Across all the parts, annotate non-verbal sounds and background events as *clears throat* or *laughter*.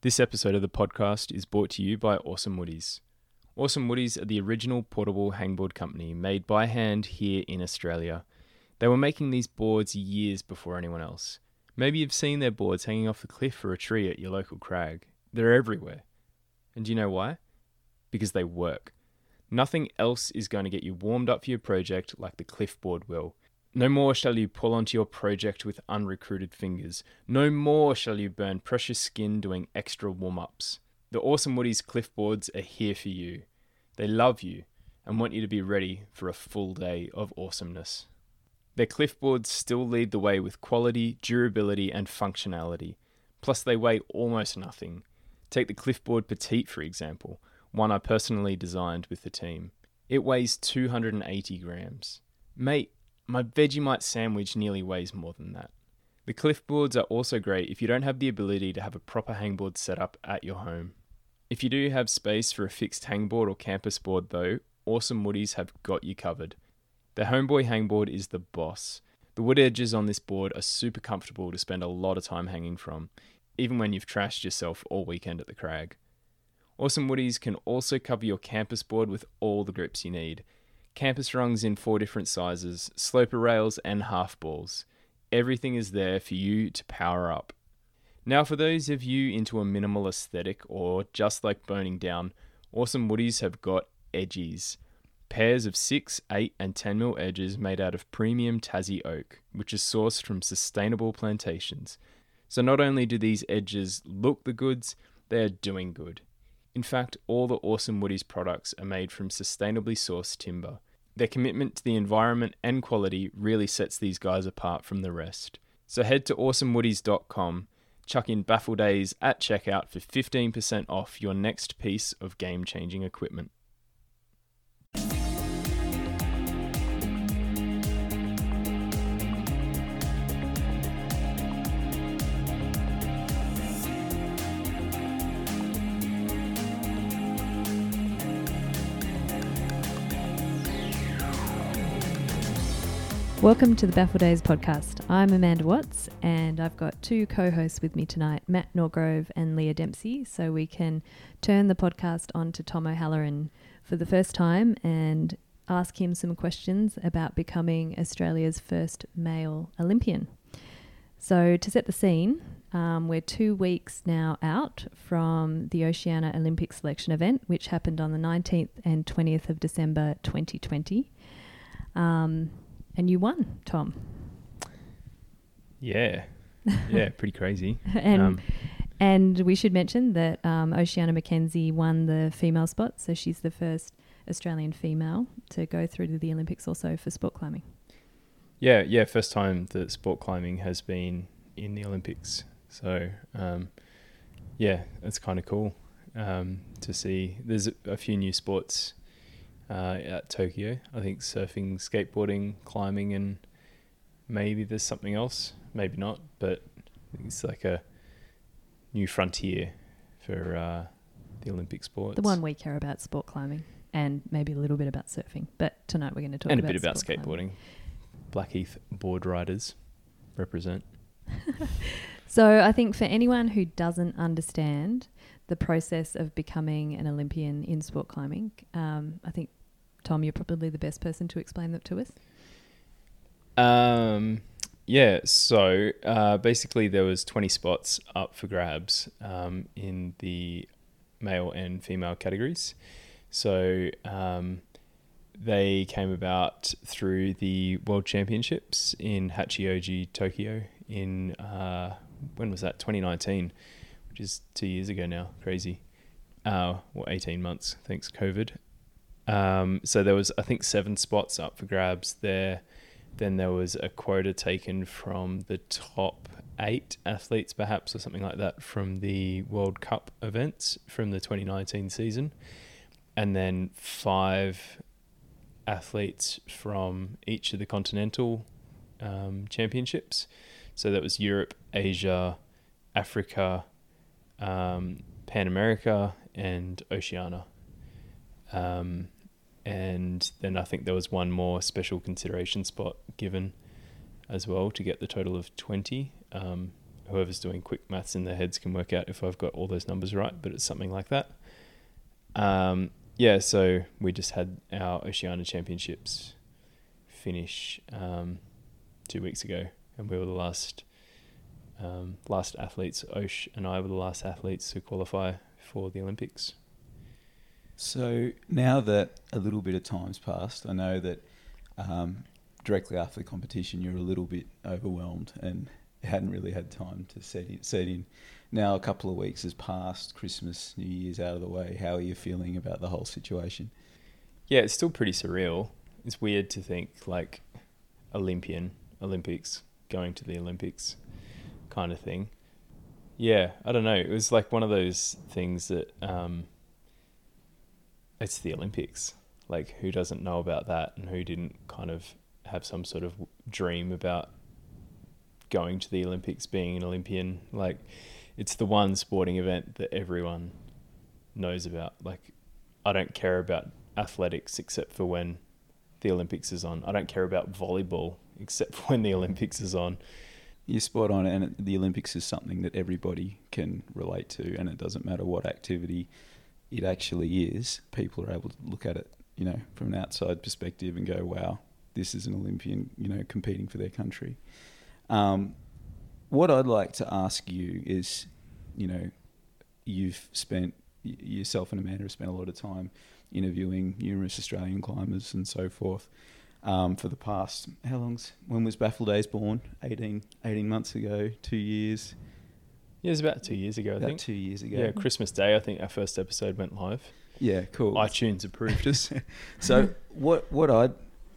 This episode of the podcast is brought to you by Awesome Woodies. Awesome Woodies are the original portable hangboard company made by hand here in Australia. They were making these boards years before anyone else. Maybe you've seen their boards hanging off the cliff or a tree at your local crag. They're everywhere. And do you know why? Because they work. Nothing else is going to get you warmed up for your project like the cliffboard will. No more shall you pull onto your project with unrecruited fingers. No more shall you burn precious skin doing extra warm ups. The Awesome Woodies cliffboards are here for you. They love you and want you to be ready for a full day of awesomeness. Their cliffboards still lead the way with quality, durability, and functionality. Plus, they weigh almost nothing. Take the Cliffboard Petite, for example one I personally designed with the team. It weighs 280 grams. Mate, my Vegemite sandwich nearly weighs more than that. The cliffboards are also great if you don't have the ability to have a proper hangboard set up at your home. If you do have space for a fixed hangboard or campus board, though, Awesome Woodies have got you covered. The Homeboy hangboard is the boss. The wood edges on this board are super comfortable to spend a lot of time hanging from, even when you've trashed yourself all weekend at the crag. Awesome Woodies can also cover your campus board with all the grips you need. Campus rungs in four different sizes, sloper rails, and half balls. Everything is there for you to power up. Now, for those of you into a minimal aesthetic or just like boning down, Awesome Woodies have got edgies. Pairs of 6, 8, and 10 mil edges made out of premium Tassie oak, which is sourced from sustainable plantations. So, not only do these edges look the goods, they are doing good. In fact, all the Awesome Woodies products are made from sustainably sourced timber. Their commitment to the environment and quality really sets these guys apart from the rest. So head to awesomewoodies.com, chuck in Baffle Days at checkout for 15% off your next piece of game changing equipment. Welcome to the Baffle Days podcast. I'm Amanda Watts, and I've got two co hosts with me tonight, Matt Norgrove and Leah Dempsey, so we can turn the podcast on to Tom O'Halloran for the first time and ask him some questions about becoming Australia's first male Olympian. So, to set the scene, um, we're two weeks now out from the Oceania Olympic selection event, which happened on the 19th and 20th of December 2020. Um, and you won, Tom. Yeah. *laughs* Yeah, pretty crazy. and um, and we should mention that um, Oceania Mackenzie won the female spot, so she's the first Australian female to go through to the Olympics also for sport climbing. Yeah, yeah, first time that sport climbing has been in the Olympics. So, um, yeah, it's kind of cool um, to see. There's a, a few new sports uh, at Tokyo. I think surfing, skateboarding, climbing, and maybe there's something else. Maybe not, but it's like a new frontier for uh, the Olympic sports. The one we care about, sport climbing, and maybe a little bit about surfing. But tonight we're going to talk and about a bit about skateboarding. Climbing. Blackheath board riders represent. *laughs* so I think for anyone who doesn't understand the process of becoming an Olympian in sport climbing, um, I think Tom, you're probably the best person to explain that to us. Um, yeah. So uh, basically, there was 20 spots up for grabs um, in the male and female categories. So um, they came about through the World Championships in Hachioji, Tokyo. In uh, when was that? 2019, which is two years ago now. Crazy. Uh, well, 18 months. Thanks, COVID. Um, so there was, I think, seven spots up for grabs there. Then there was a quota taken from the top eight athletes, perhaps, or something like that, from the World Cup events from the 2019 season. And then five athletes from each of the continental um, championships. So that was Europe, Asia, Africa, um, Pan America, and Oceania. Um, and then I think there was one more special consideration spot given as well to get the total of 20. Um, whoever's doing quick maths in their heads can work out if I've got all those numbers right, but it's something like that. Um, yeah, so we just had our Oceania Championships finish um, two weeks ago, and we were the last um, last athletes. Osh and I were the last athletes to qualify for the Olympics. So now that a little bit of time's passed, I know that um, directly after the competition you're a little bit overwhelmed and hadn't really had time to set in, set in. Now a couple of weeks has passed, Christmas, New Year's out of the way. How are you feeling about the whole situation? Yeah, it's still pretty surreal. It's weird to think like Olympian, Olympics, going to the Olympics kind of thing. Yeah, I don't know. It was like one of those things that um, it's the Olympics. Like, who doesn't know about that and who didn't kind of have some sort of dream about going to the Olympics, being an Olympian? Like, it's the one sporting event that everyone knows about. Like, I don't care about athletics except for when the Olympics is on. I don't care about volleyball except for *laughs* when the Olympics is on. You're spot on, and the Olympics is something that everybody can relate to, and it doesn't matter what activity it actually is. People are able to look at it, you know, from an outside perspective and go, "Wow, this is an Olympian, you know, competing for their country." Um, what I'd like to ask you is, you know, you've spent yourself and Amanda have spent a lot of time interviewing numerous Australian climbers and so forth um, for the past, how long's, when was Baffle Days born? 18, 18 months ago, two years? Yeah, it was about two years ago, I about think. two years ago. Yeah, Christmas Day, I think our first episode went live. Yeah, cool. iTunes approved us. *laughs* so what what I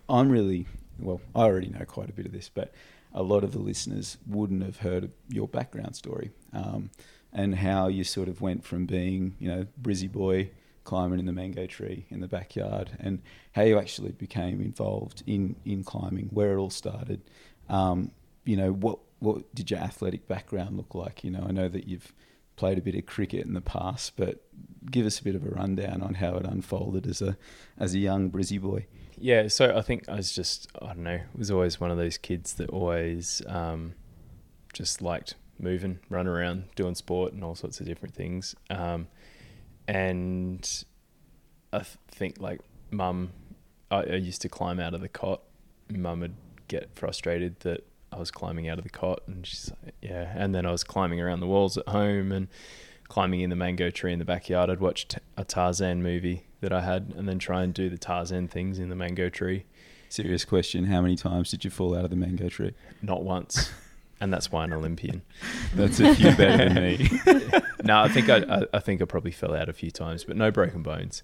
I'm really well, I already know quite a bit of this, but a lot of the listeners wouldn't have heard of your background story um, and how you sort of went from being you know Brizzy boy climbing in the mango tree in the backyard and how you actually became involved in in climbing, where it all started. Um, you know what what did your athletic background look like? You know, I know that you've played a bit of cricket in the past, but give us a bit of a rundown on how it unfolded as a as a young Brizzy boy. Yeah, so I think I was just I don't know, was always one of those kids that always um, just liked moving, running around, doing sport and all sorts of different things. Um, and I th- think like mum, I, I used to climb out of the cot. Mum would get frustrated that I was climbing out of the cot, and she's like, yeah. And then I was climbing around the walls at home and climbing in the mango tree in the backyard. I'd watch a Tarzan movie that I had, and then try and do the Tarzan things in the mango tree. Serious question: How many times did you fall out of the mango tree? Not once, and that's why I'm an Olympian. *laughs* That's a few better than me. *laughs* no, I think I, I, I think I probably fell out a few times, but no broken bones.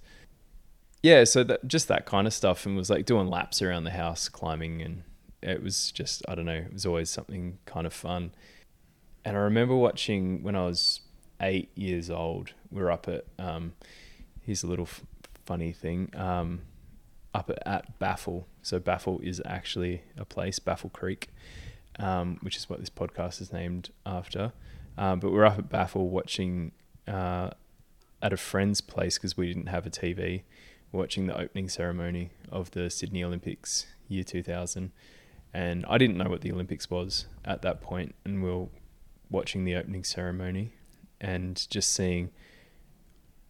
Yeah, so that just that kind of stuff, and was like doing laps around the house, climbing, and it was just I don't know, it was always something kind of fun. And I remember watching when I was eight years old. We are up at um, here's a little f- funny thing. Um, up at, at Baffle. So Baffle is actually a place, Baffle Creek, um, which is what this podcast is named after. Um, but we're up at Baffle watching uh, at a friend's place because we didn't have a TV, watching the opening ceremony of the Sydney Olympics year 2000. And I didn't know what the Olympics was at that point, and we are watching the opening ceremony and just seeing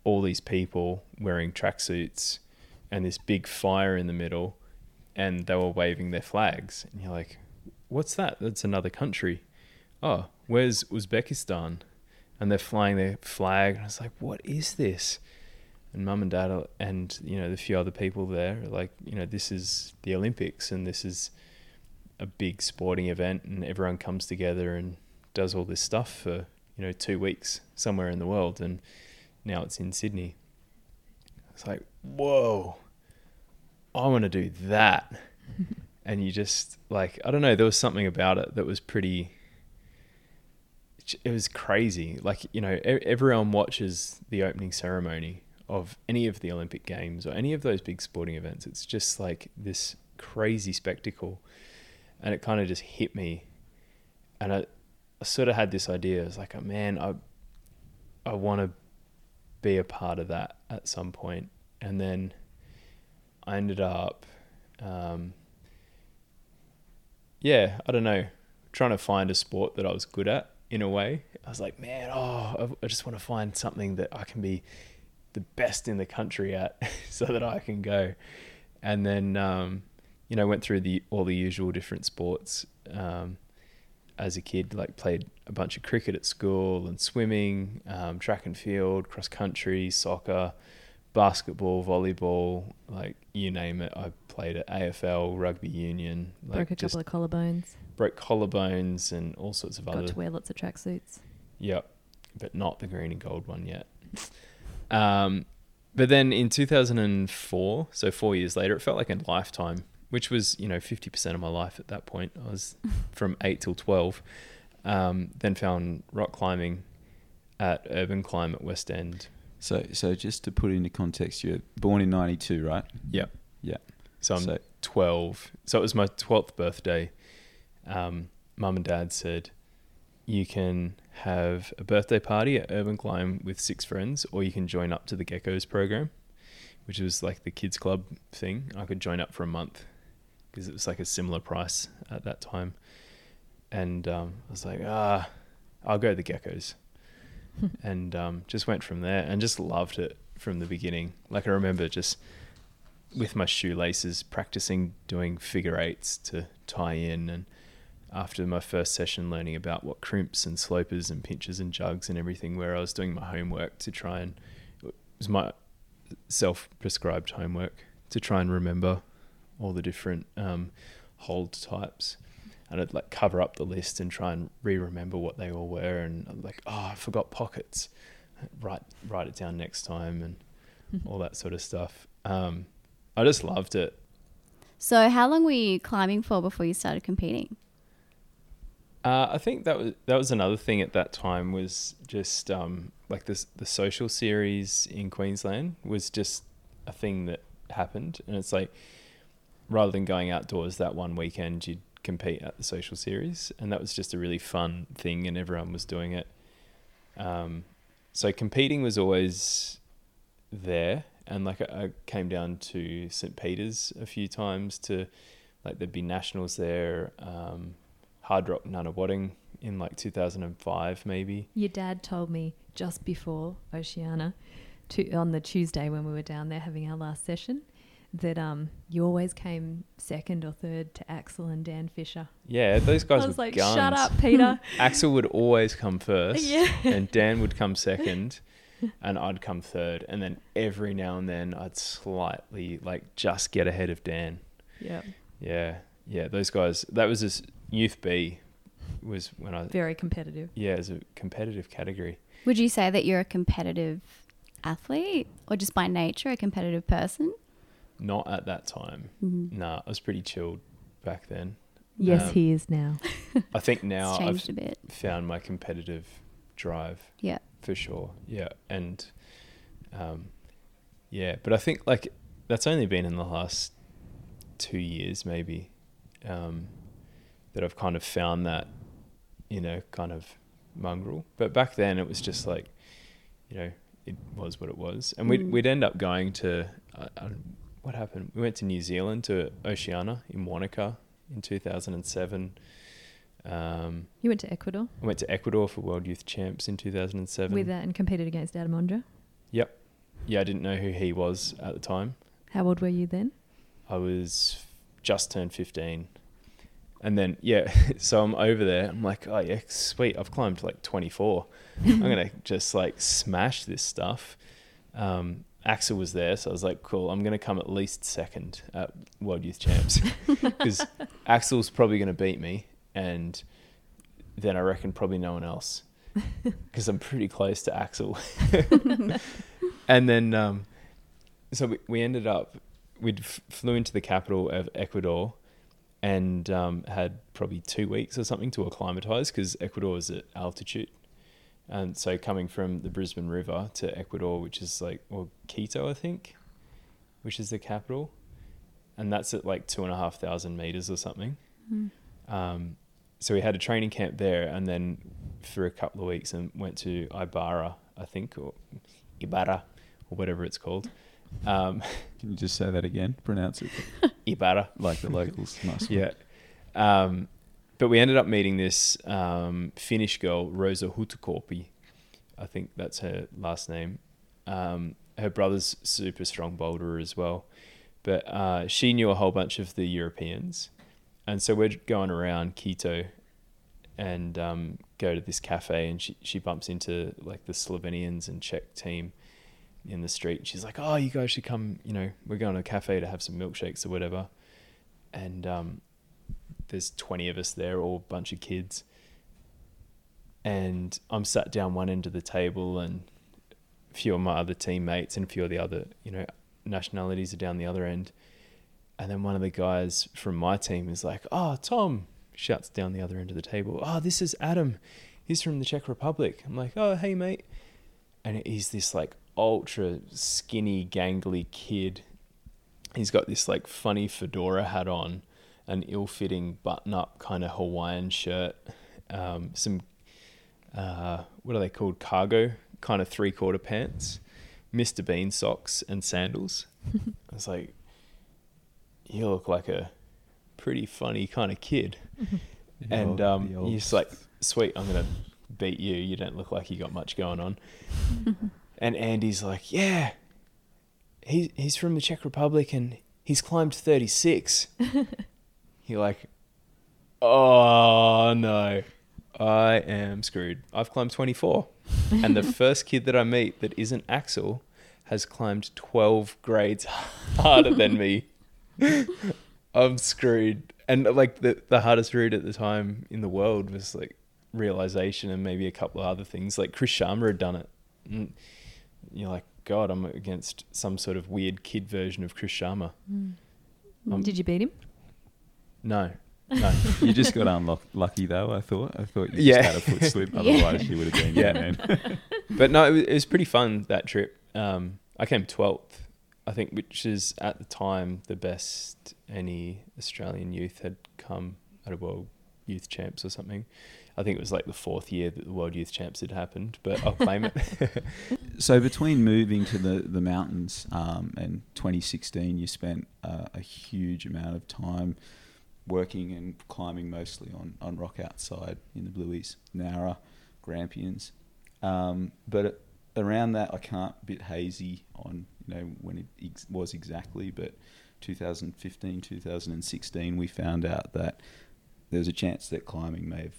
all these people wearing tracksuits and this big fire in the middle, and they were waving their flags. And you're like, what's that? That's another country. Oh, where's Uzbekistan? And they're flying their flag. And I was like, what is this? And mum and dad are, and, you know, the few other people there are like, you know, this is the Olympics and this is a big sporting event and everyone comes together and does all this stuff for, you know, two weeks somewhere in the world. And now it's in Sydney. It's like, whoa, I want to do that. *laughs* and you just like, I don't know, there was something about it that was pretty, it was crazy. Like, you know, everyone watches the opening ceremony of any of the Olympic Games or any of those big sporting events. It's just like this crazy spectacle. And it kind of just hit me. And I, I sort of had this idea. I was like, man, I, I want to be a part of that at some point. And then I ended up, um, yeah, I don't know, trying to find a sport that I was good at in a way. I was like, man, oh, I- I just want to find something that I can be the best in the country at, *laughs* so that I can go. And then, um, you know, went through the all the usual different sports um, as a kid. Like played a bunch of cricket at school and swimming, um, track and field, cross country, soccer, basketball, volleyball, like you name it. I played at AFL, rugby union, like Broke a couple of collarbones. broke collarbones and all sorts of Got other to wear lots of tracksuits. Yep, but not the green and gold one yet. Um, but then in 2004, so four years later, it felt like a lifetime, which was you know 50% of my life at that point. I was *laughs* from eight till 12. Um, then found rock climbing at Urban Climb at West End. So, so just to put it into context, you're born in '92, right? Yep. Yeah. So I'm So- 12. So it was my 12th birthday. Um, Mum and Dad said, you can have a birthday party at Urban Climb with six friends, or you can join up to the Geckos program, which was like the kids club thing. I could join up for a month because it was like a similar price at that time. And um, I was like, ah, I'll go to the Geckos. *laughs* and um, just went from there and just loved it from the beginning. Like I remember just with my shoelaces practicing doing figure eights to tie in and after my first session learning about what crimps and slopers and pinches and jugs and everything where I was doing my homework to try and it was my self-prescribed homework to try and remember all the different um, hold types. And I'd like cover up the list and try and re-remember what they all were and I'm like oh I forgot pockets. Write write it down next time and all that sort of stuff. Um, I just loved it. So, how long were you climbing for before you started competing? Uh, I think that was that was another thing at that time was just um, like this the social series in Queensland was just a thing that happened, and it's like rather than going outdoors that one weekend, you'd compete at the social series, and that was just a really fun thing, and everyone was doing it. Um, so competing was always there, and like I, I came down to St Peter's a few times to like there'd be nationals there. Um, Hard Rock Nunawading in like 2005 maybe. Your dad told me just before Oceania, to, on the Tuesday when we were down there having our last session, that um you always came second or third to Axel and Dan Fisher. Yeah, those guys I was were like, guns. shut up, Peter. *laughs* Axel would always come first, *laughs* yeah. and Dan would come second, *laughs* and I'd come third, and then every now and then I'd slightly like just get ahead of Dan. Yeah. Yeah, yeah, those guys. That was this youth B, was when I Very competitive. yeah, it was a competitive category. Would you say that you're a competitive athlete or just by nature a competitive person? Not at that time. Mm-hmm. Nah, I was pretty chilled back then. Yes, Um, he is now. *laughs* I think now I've changed a bit. found my competitive drive. Yeah. For sure. Yeah. And um yeah, but I think like that's only been in the last two years maybe. Um that I've kind of found that, you know, kind of mongrel. But back then it was just like, you know, it was what it was. And we'd Mm. we'd end up going to I, I, what happened? We went to New Zealand to Oceania in Wanaka in 2007. Um, You went to Ecuador I went to Ecuador for World Youth Champs in 2007. with that and competed against Adam Ondra. Yep. Yeah, I didn't know who he was at the time. How old were you then? I was just turned 15. And then, yeah, *laughs* so I'm over there. I'm like, oh, yeah, sweet. I've climbed like 24. *laughs* I'm going to just like smash this stuff. Um, Axel was there. So I was like, cool. I'm going to come at least second at World Youth Champs *laughs* because Axel's probably going to beat me. And then I reckon probably no one else *laughs* because I'm pretty close to Axel. *laughs* and then, um, so we, we ended up, we flew into the capital of Ecuador and um, had probably two weeks or something to acclimatize because Ecuador is at altitude. And so coming from the Brisbane River to Ecuador, which is like, or Quito, I think, which is the capital, and that's at like two and a half thousand meters or something. Mm. Um, so we had a training camp there, and then for a couple of weeks, and went to Ibarra, I think, or Ibarra, or whatever it's called. Um, *laughs* Can you just say that again? Pronounce it Ibarra, like the locals. Nice. yeah. Um, but we ended up meeting this um, Finnish girl, Rosa Hutukorpi. I think that's her last name. Um, her brother's super strong boulderer as well, but uh, she knew a whole bunch of the Europeans, and so we're going around Quito, and um, go to this cafe, and she she bumps into like the Slovenians and Czech team in the street. She's like, "Oh, you guys should come. You know, we're going to a cafe to have some milkshakes or whatever." And um, there's 20 of us there, all a bunch of kids. And I'm sat down one end of the table, and a few of my other teammates and a few of the other, you know, nationalities are down the other end. And then one of the guys from my team is like, "Oh, Tom!" shouts down the other end of the table. "Oh, this is Adam. He's from the Czech Republic." I'm like, "Oh, hey, mate." And he's this like ultra skinny, gangly kid. He's got this like funny fedora hat on, an ill-fitting button-up kind of Hawaiian shirt, um, some uh, what are they called? Cargo kind of three-quarter pants, Mr. Bean socks, and sandals. *laughs* I was like, you look like a pretty funny kind of kid. *laughs* And um, old- he's like, sweet, I'm gonna beat you. You don't look like you got much going on. *laughs* and Andy's like, yeah, he he's from the Czech Republic and he's climbed 36. You're like, oh no, I am screwed. I've climbed 24, and the *laughs* first kid that I meet that isn't Axel has climbed 12 grades harder than me. *laughs* I'm screwed. And like the the hardest route at the time in the world was like realization and maybe a couple of other things. Like Chris Sharma had done it. And you're like, God, I'm against some sort of weird kid version of Chris Sharma. Um, Did you beat him? No, no. *laughs* you just got unlucky though. I thought. I thought you Yeah. just had a foot slip. *laughs* Yeah. Otherwise, you would have been. Yeah. man. *laughs* but no, it was, it was pretty fun that trip. Um, I came twelfth, I think, which is at the time the best any Australian youth had come at a World Youth Champs or something. I think it was like the fourth year that the World Youth Champs had happened, but I'll claim it. So between moving to the the mountains um, and 2016, you spent uh, a huge amount of time working and climbing mostly on, on rock outside in the Blueies, Nowra, Grampians. Um, but around that, I can't bit hazy on you know when it ex- was exactly, but 2015, 2016, we found out that there was a chance that climbing may have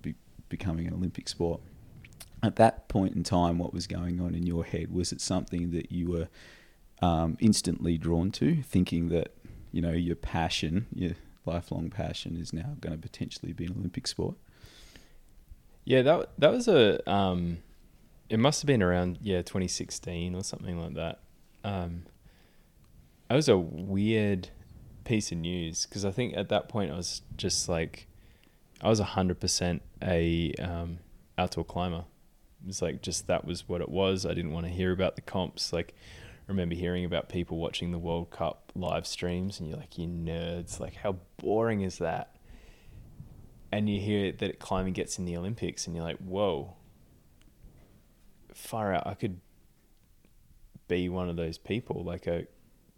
be becoming an Olympic sport at that point in time, what was going on in your head? Was it something that you were um, instantly drawn to, thinking that you know your passion, your lifelong passion, is now going to potentially be an Olympic sport? yeah, that that was a. Um, it must have been around yeah 2016 or something like that. Um, that was a weird piece of news because I think at that point I was just like, I was hundred percent a um, outdoor climber. It was like just that was what it was. I didn't want to hear about the comps. Like, remember hearing about people watching the World Cup live streams, and you're like, you nerds! Like, how boring is that? And you hear that climbing gets in the Olympics, and you're like, whoa, far out! I could be one of those people. Like, I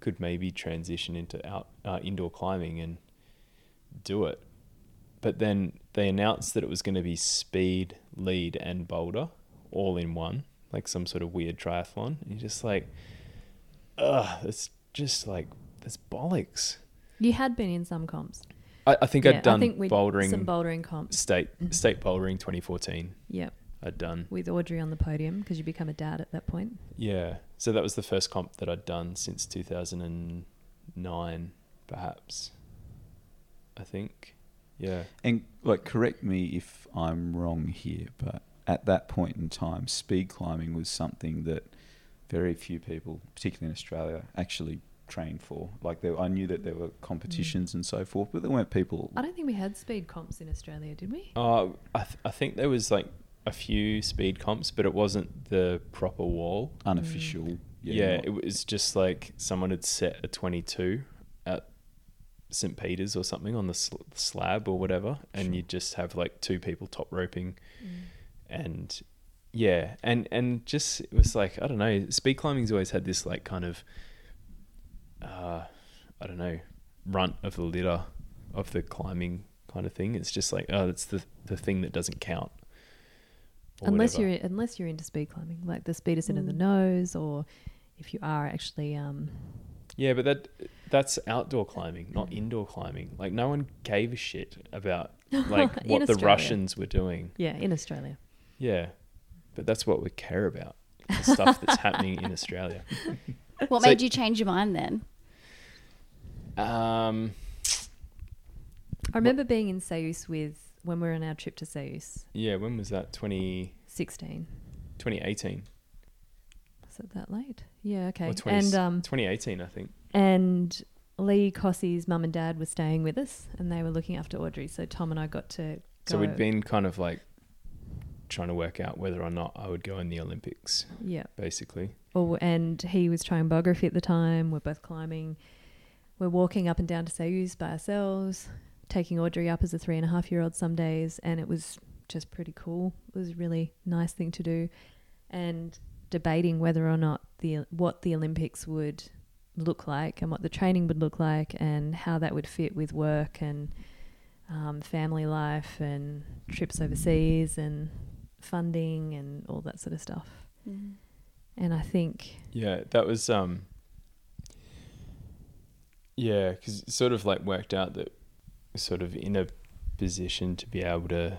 could maybe transition into out uh, indoor climbing and do it. But then they announced that it was going to be speed, lead, and boulder all in one, like some sort of weird triathlon. And you're just like, ugh, it's just like that's bollocks. You had been in some comps. I, I think Yeah, I'd done I think bouldering, Some bouldering comps. state mm-hmm. state bouldering 2014. Yep. I'd done. With Audrey on the podium because you become a dad at that point. Yeah. So that was the first comp that I'd done since 2009, perhaps. I think. Yeah. And like, correct me if I'm wrong here, but at that point in time, speed climbing was something that very few people, particularly in Australia, actually trained for. Like, there, I knew that there were competitions and so forth, but there weren't people. I don't think we had speed comps in Australia, did we? Uh, I, th- I think there was like a few speed comps, but it wasn't the proper wall. unofficial. Yeah, not- it was just like someone had set a 22 at St. Peter's or something on the sl- slab or whatever, and Sure. you just have like two people top roping, and yeah, and and just it was like I don't know, speed climbing's always had this like kind of, uh, I don't know, runt of the litter of the climbing kind of thing. It's just like oh, it's the the thing that doesn't count. unless whatever. you're unless you're into speed climbing, like the speed ascent of the Mm. nose, or if you are actually um, yeah, but that that's outdoor climbing, not indoor climbing. Like no one gave a shit about *laughs* like In what the Russians were doing. yeah in Australia. Yeah, but that's what we care about. The stuff that's happening in Australia. *laughs* What So- made you change your mind then? Um, I remember being in Ceüse with when we were on our trip to Ceüse, yeah, when was that? 20, sixteen. 2018 Was it that late? Yeah, okay. or 20, and um, 2018, I think. and Lee Cossey's mum and dad were staying with us, and they were looking after Audrey. So Tom and I got to. So we'd been kind of like trying to work out whether or not I would go in the Olympics, Yeah. basically. Or, and he was trying Biographie at the time. We're both climbing. We're walking up and down to Ceüse by ourselves, taking Audrey up as a three and a half year old some days, and it was just pretty cool. It was a really nice thing to do, and debating whether or not the what the Olympics would look like and what the training would look like and how that would fit with work and um, family life and trips overseas and funding and all that sort of stuff. And I think Yeah, that was um yeah, cuz it sort of like worked out that sort of in a position to be able to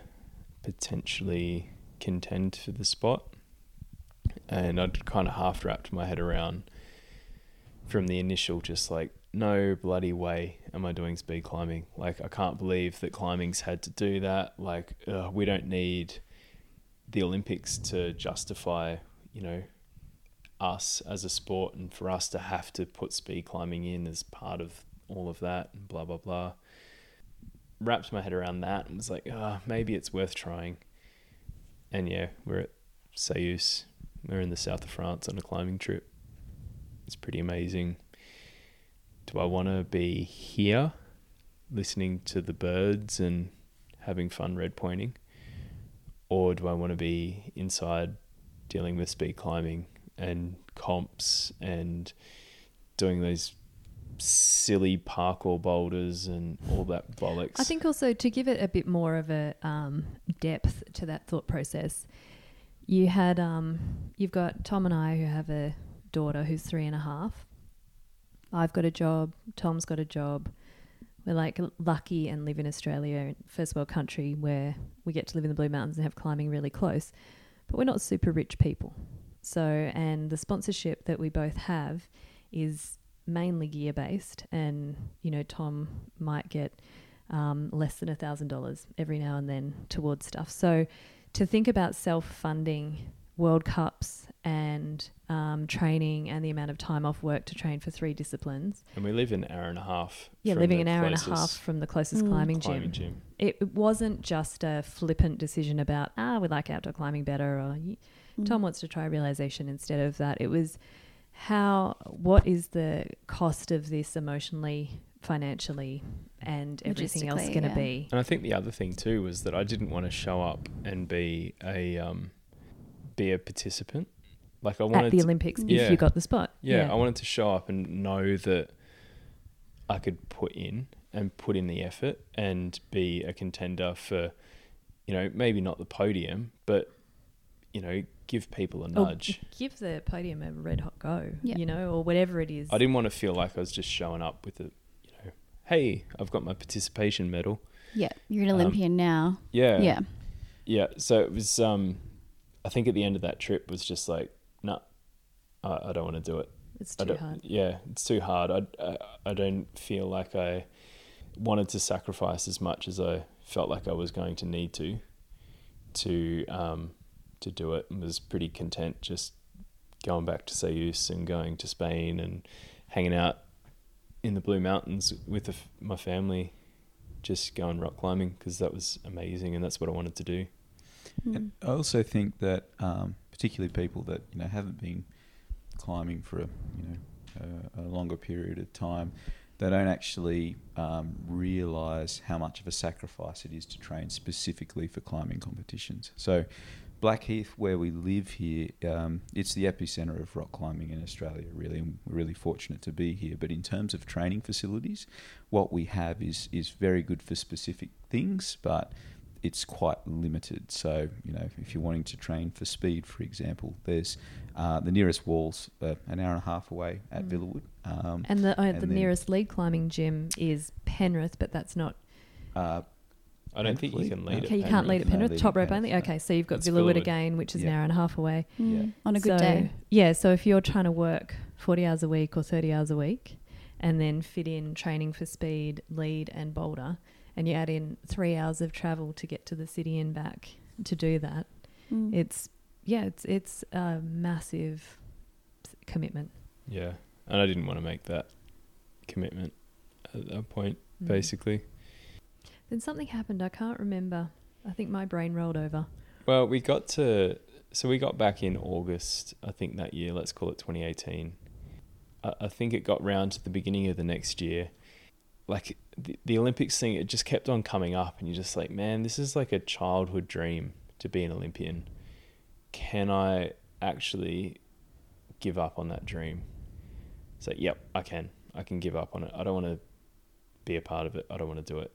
potentially contend for the spot. And I'd kind of half wrapped my head around from the initial just like no bloody way am I doing speed climbing. Like I can't believe that climbing's had to do that. Like ugh, we don't need the Olympics to justify, you know, us as a sport and for us to have to put speed climbing in as part of all of that and blah blah blah. Wrapped my head around that and was like ah maybe it's worth trying. And yeah we're at Ceüse we're in the south of France on a climbing trip. It's pretty amazing. Do I want to be here listening to the birds and having fun red pointing or do I want to be inside dealing with speed climbing and comps and doing those silly parkour boulders and all that bollocks. I think also to give it a bit more of a um, depth to that thought process, you had um, you've got Tom and I who have a daughter who's three and a half. I've got a job. Tom's got a job. We're like lucky and live in Australia, first world country, where we get to live in the Blue Mountains and have climbing really close. But we're not super rich people. So, and the sponsorship that we both have is mainly gear based. And, you know, Tom might get um, less than a thousand dollars every now and then towards stuff. So to think about self funding World Cups and um, training and the amount of time off work to train for three disciplines. and we live an hour and a half. Yeah, living an hour and a half from the closest Mm. climbing climbing gym. gym. It, it wasn't just a flippant decision about, ah, we like outdoor climbing better or y- Tom wants to try realization instead of that. It was how, what is the cost of this emotionally, financially, and everything else going to yeah. be? And I think the other thing too was that I didn't want to show up and be a um, be a participant. Like I wanted At the to- Olympics, Yeah. if you got the spot. yeah, I wanted to show up and know that I could put in and put in the effort and be a contender for, you know, maybe not the podium, but you know, give people a Or nudge. give the podium a red hot go, Yeah. you know, or whatever it is. I didn't want to feel like I was just showing up with a, you know, hey, I've got my participation medal. Yeah, you're an Um, Olympian now. Yeah. Yeah. Yeah. So it was, um, I think at the end of that trip was just like, no, I, I don't want to do it. It's too hard. Yeah, it's too hard. I, I, I don't feel like I wanted to sacrifice as much as I felt like I was going to need to, to, um, to do it and was pretty content just going back to Ceüse and going to Spain and hanging out in the Blue Mountains with the, my family, just going rock climbing because that was amazing and that's what I wanted to do. Mm. And I also think that, um, particularly people that you know haven't been climbing for a you know a, a longer period of time, they don't actually um, realize how much of a sacrifice it is to train specifically for climbing competitions. So, Blackheath, where we live here, um, it's the epicenter of rock climbing in Australia, really, and we're really fortunate to be here. But in terms of training facilities, what we have is is very good for specific things, but it's quite limited. So, you know, if you're wanting to train for speed, for example, there's uh, the nearest walls uh, an hour and a half away at Mm. Villawood. Um, And the uh, and the nearest lead climbing gym is Penrith, but that's not. uh, I don't think you can lead Okay, Okay, you can't lead at Penrith. lead Top at rope Penrith, only. Okay, so you've got That's Villawood Villawood. again, which is an hour and a half away. Mm, on a good so, day. Yeah, so if you're trying to work 40 hours a week or 30 hours a week and then fit in training for speed, lead, and boulder, and you add in three hours of travel to get to the city and back to do that, Mm. it's, yeah, it's, it's a massive commitment. Yeah, and I didn't want to make that commitment at that point, Mm. basically. Then something happened. I can't remember. I think my brain rolled over. Well, we got to so we got back in August, I think that year. Let's call it 2018. I, I think it got round to the beginning of the next year. Like the, the Olympics thing, it just kept on coming up, and you're just like, man, this is like a childhood dream to be an Olympian. Can I actually give up on that dream? So, yep, I can. I can give up on it. I don't want to be a part of it. I don't want to do it.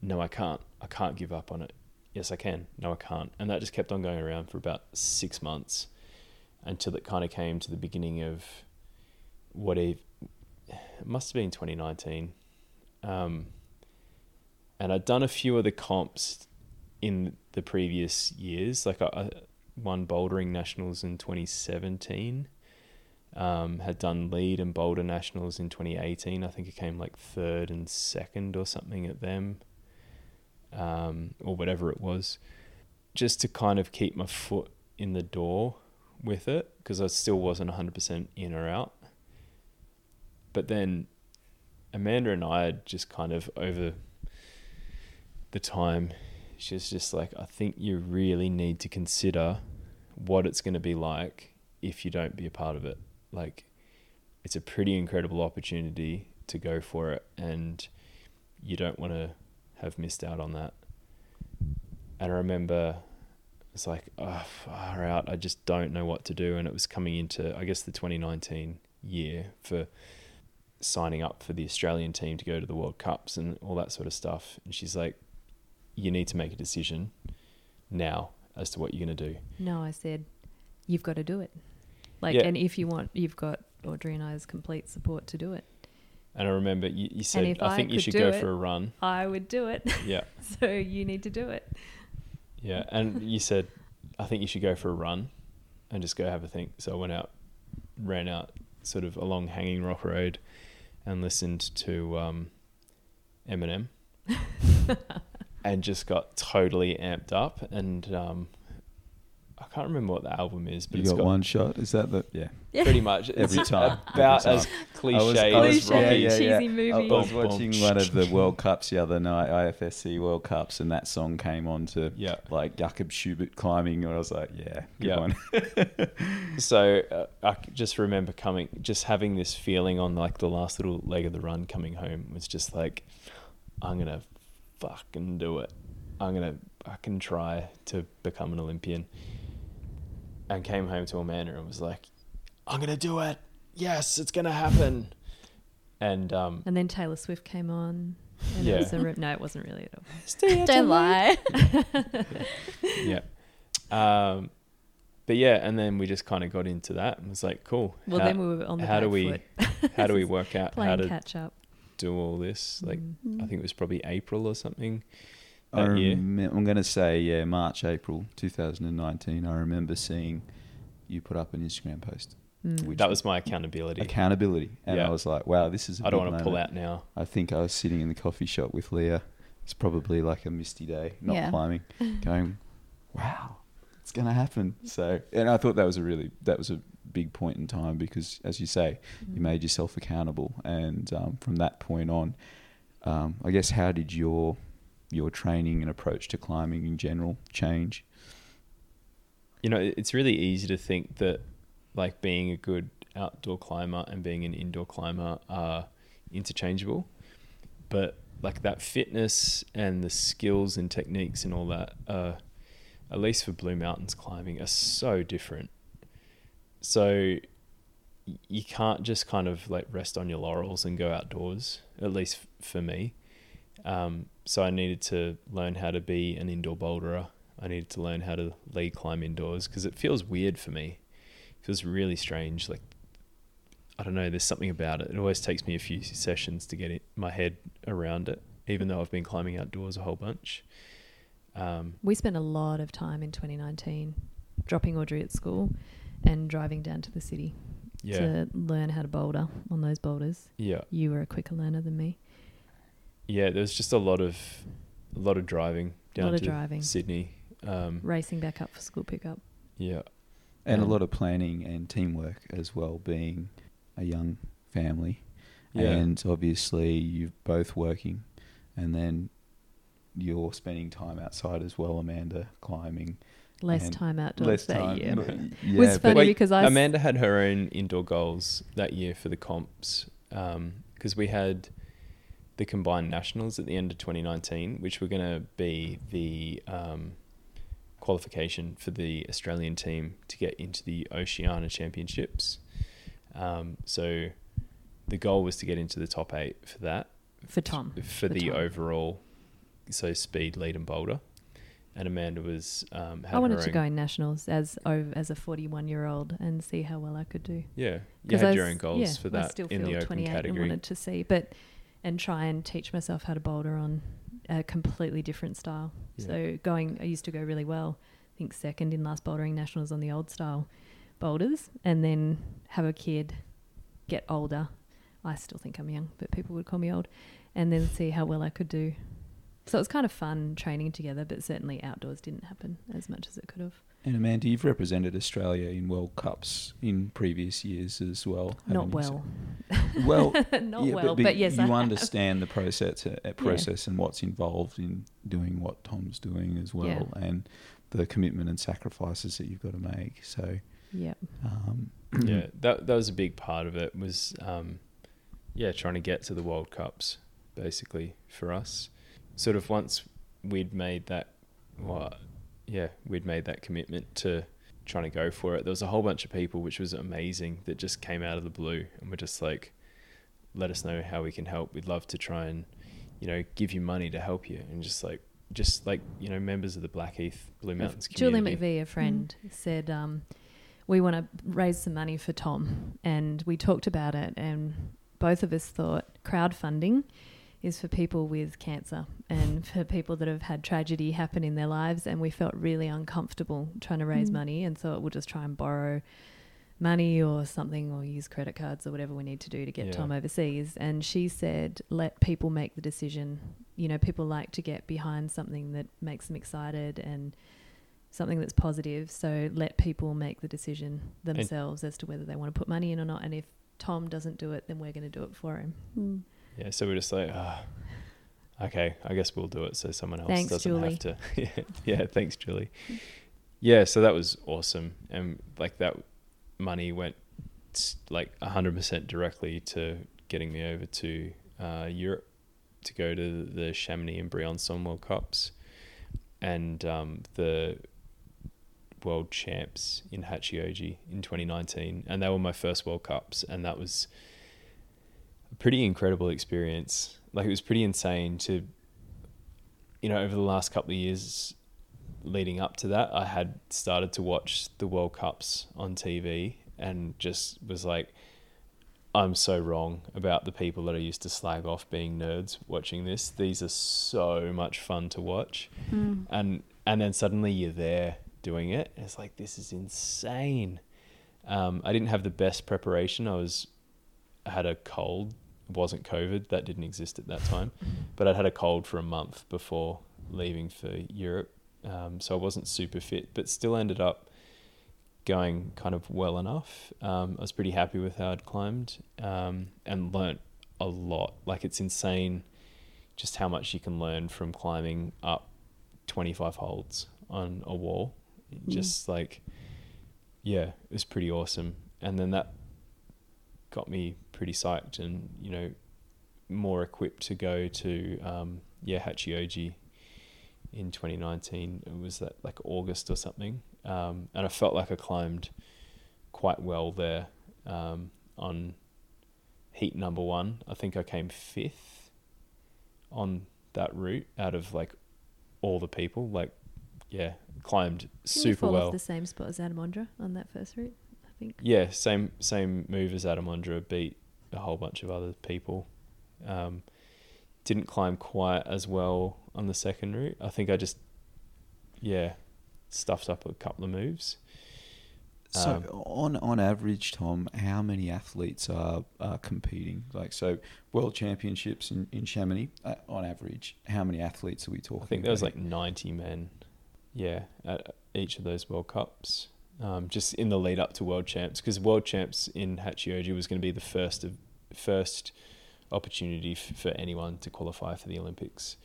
No, I can't. I can't give up on it yes, I can. No, I can't. And that just kept on going around for about six months until it kind of came to the beginning of what it, it must have been 2019. Um, and I'd done a few of the comps in the previous years. Like I, I won bouldering nationals in 2017. Um, had done lead and boulder nationals in 2018. I think it came like third and second or something at them um, or whatever it was, just to kind of keep my foot in the door with it because I still wasn't 100% in or out. But then Amanda and I just kind of over the time, she was just like, I think you really need to consider what it's going to be like if you don't be a part of it. Like, it's a pretty incredible opportunity to go for it, and you don't want to have missed out on that. And I remember it's like, oh, far out. I just don't know what to do. And it was coming into, I guess, the 2019 year for signing up for the Australian team to go to the World Cups and all that sort of stuff. And she's like, you need to make a decision now as to what you're going to do. No, I said, you've got to do it. Like, Yeah. and if you want, you've got Audrey and I's complete support to do it. And I remember you, you said, I I think you should go it- for a run. I would do it. *laughs* Yeah. so you need to do it. Yeah, and you said, I think you should go for a run and just go have a think. So I went out, ran out sort of along Hanging Rock Road and listened to um, Eminem *laughs* and just got totally amped up. And um, I can't remember what the album is, but you it's got, got one shot. Is that the yeah? pretty much *laughs* Every it's time, about every as time. cliche I was- as Cliche, Rocky. yeah, cheesy I, movie. I was watching one of the World Cups the other night, IFSC World Cups, and that song came on to Yeah. like Jakob Schubert climbing, and I was like, yeah, good Yeah. one. *laughs* So uh, I c- just remember coming, just having this feeling on like the last little leg of the run coming home was just like, I'm gonna fucking do it. I'm gonna fucking try to become an Olympian. And came home to Amanda and was like, I'm gonna do it. Yes, it's gonna happen. And um, And then Taylor Swift came on. And Yeah. it was a re- no, it wasn't really at all. *laughs* Don't lie. *laughs* yeah. Um, but yeah, and then we just kind of got into that and was like, cool. Well, how, then we were on the how do we foot, *laughs* how do we work out how to catch up. do all this? Like, Mm. I think it was probably April or something I that year. rem- I'm going to say yeah, March, April 2019. I remember seeing you put up an Instagram post, Mm. which That was my accountability. accountability, and Yeah. I was like, wow, this is. I I don't want to pull out now. I think I was sitting in the coffee shop with Leah. It's probably like a misty day, not Yeah. climbing, *laughs* going, wow, it's going to happen. So, and I thought that was a really, that was a big point in time because, as you say, Mm. you made yourself accountable. And um, from that point on, um, I guess, how did your your training and approach to climbing in general change? You know, it's really easy to think that like being a good outdoor climber and being an indoor climber are interchangeable, but like that fitness and the skills and techniques and all that at least for Blue Mountains climbing, are so different. So you can't just kind of like rest on your laurels and go outdoors. At least for me. Um, so I needed to learn how to be an indoor boulderer. I needed to learn how to lead climb indoors because it feels weird for me. It feels really strange. Like I don't know. There's something about it. It always takes me a few sessions to get it, my head around it, even though I've been climbing outdoors a whole bunch. Um, We spent a lot of time in 2019 dropping Audrey at school and driving down to the city yeah, to learn how to boulder on those boulders. yeah, You were a quicker learner than me. Yeah. There's just a lot of, a lot of driving down lot of to driving. Sydney. Um, Racing back up for school pickup. yeah, and a Um, lot of planning and teamwork as well, being a young family. yeah, And obviously, you're both working, and then you're spending time outside as well, Amanda, climbing. Less time outdoors less that year. *laughs* *laughs* but- It was funny Wait, because I s- Amanda had her own indoor goals that year for the comps because we had the combined nationals at the end of 2019, which were going to be the um, qualification for the Australian team to get into the Oceania Championships. Um, so the goal was to get into the top eight for that for Tom. for, For the Tom. overall, so speed, lead, and boulder. And Amanda was um, I wanted to go in nationals as as a 41 year old and see how well I could do. Yeah, you had I your own goals yeah, for I that still in the open 28 and category. wanted to see, but and try and teach myself how to boulder on a completely different style. Yeah. So going, I used to go really well. I think second in last bouldering nationals on the old style boulders, and then have a kid, get older. I still think I'm young, but people would call me old, and then see how well I could do. So it was kind of fun training together, but certainly outdoors didn't happen as much as it could have. And Amanda, you've represented Australia in World Cups in previous years as well. Not haven't you? well. Well, *laughs* Not yeah, well, but, yes, you I have. understand the process, uh, process, and what's involved in doing what Tom's doing as well, and the commitment and sacrifices that you've got to make. So, Yeah. um, yeah, *clears throat* that that was a big part of it. Was um, yeah, trying to get to the World Cups basically for us. Sort of once we'd made that, well, yeah, we'd made that commitment to trying to go for it. There was a whole bunch of people, which was amazing, that just came out of the blue and were just like, "Let us know how we can help. We'd love to try and, you know, give you money to help you." And just like, just like you know, members of the Blackheath Blue Mountains community. Julie community. McVie, a friend, said, um, "We want to raise some money for Tom," and we talked about it, and both of us thought crowdfunding is for people with cancer and for people that have had tragedy happen in their lives, and we felt really uncomfortable trying to raise Mm. money, and so we'll just try and borrow money or something or use credit cards or whatever we need to do to get Yeah. Tom overseas. And she said, let people make the decision. You know, people like to get behind something that makes them excited and something that's positive. So let people make the decision themselves as to whether they want to put money in or not. And if Tom doesn't do it, then we're going to do it for him. Mm. Yeah, so we're just like, ah, okay, I guess we'll do it so someone else Thanks, doesn't Julie. have to. *laughs* yeah, yeah, thanks, Julie. Yeah, so that was awesome, and like that money went like hundred percent directly to getting me over to uh, Europe to go to the Chamonix and Briançon World Cups, and um, the World Champs in Hachioji in 2019, and they were my first World Cups, and that was pretty incredible experience. Like it was pretty insane to, you know, over the last couple of years leading up to that, I had started to watch the World Cups on TV and just was like, I'm so wrong about the people that I used to slag off being nerds watching this. These are so much fun to watch. Mm. And and then suddenly you're there doing it. And it's like this is insane. Um, I didn't have the best preparation. I was had a cold. It wasn't COVID. That didn't exist at that time. But I'd had a cold for a month before leaving for Europe. Um, so I wasn't super fit, but still ended up going kind of well enough. Um, I was pretty happy with how I'd climbed um, and learnt a lot. Like it's insane just how much you can learn from climbing up 25 holds on a wall. Just like, yeah, it was pretty awesome. And then that got me pretty psyched and, you know, more equipped to go to, um, yeah, Hachioji in 2019. It was that like August or something, um, and I felt like I climbed quite well there um, on heat number one. I think I came fifth on that route out of like all the people. Like, yeah, climbed Didn't you super fall well. the same spot as Adam Ondra on that first route, I think. Yeah, same same move as Adam Ondra, beat a whole bunch of other people. Um, didn't climb quite as well on the second route. I think I just, yeah, stuffed up a couple of moves. So Um, on on average, Tom, how many athletes are, are competing? Like so, world championships in in Chamonix. Uh, on average, how many athletes are we talking? I think there was about? like 90 men, yeah, at each of those World Cups. Um, just in the lead up to World Champs, because World Champs in Hachioji was going to be the first of first opportunity f- for anyone to qualify for the Olympics.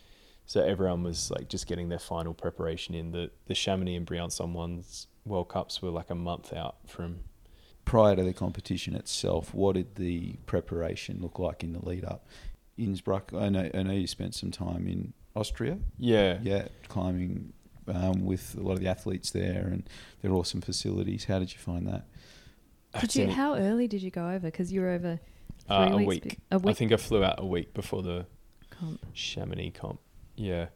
So everyone was like just getting their final preparation in. The the Chamonix and Briançon ones World Cups were like a month out from. prior to the competition itself. What did the preparation look like in the lead up? Innsbruck. I know. I know you spent some time in Austria. Yeah, Yeah, climbing um, with a lot of the athletes there, and they're awesome facilities. How did you find that? Did you? How early did you go over? Because you were over three uh, a weeks. week. be- a I week I think I flew out a week before the comp. Chamonix comp. Yeah.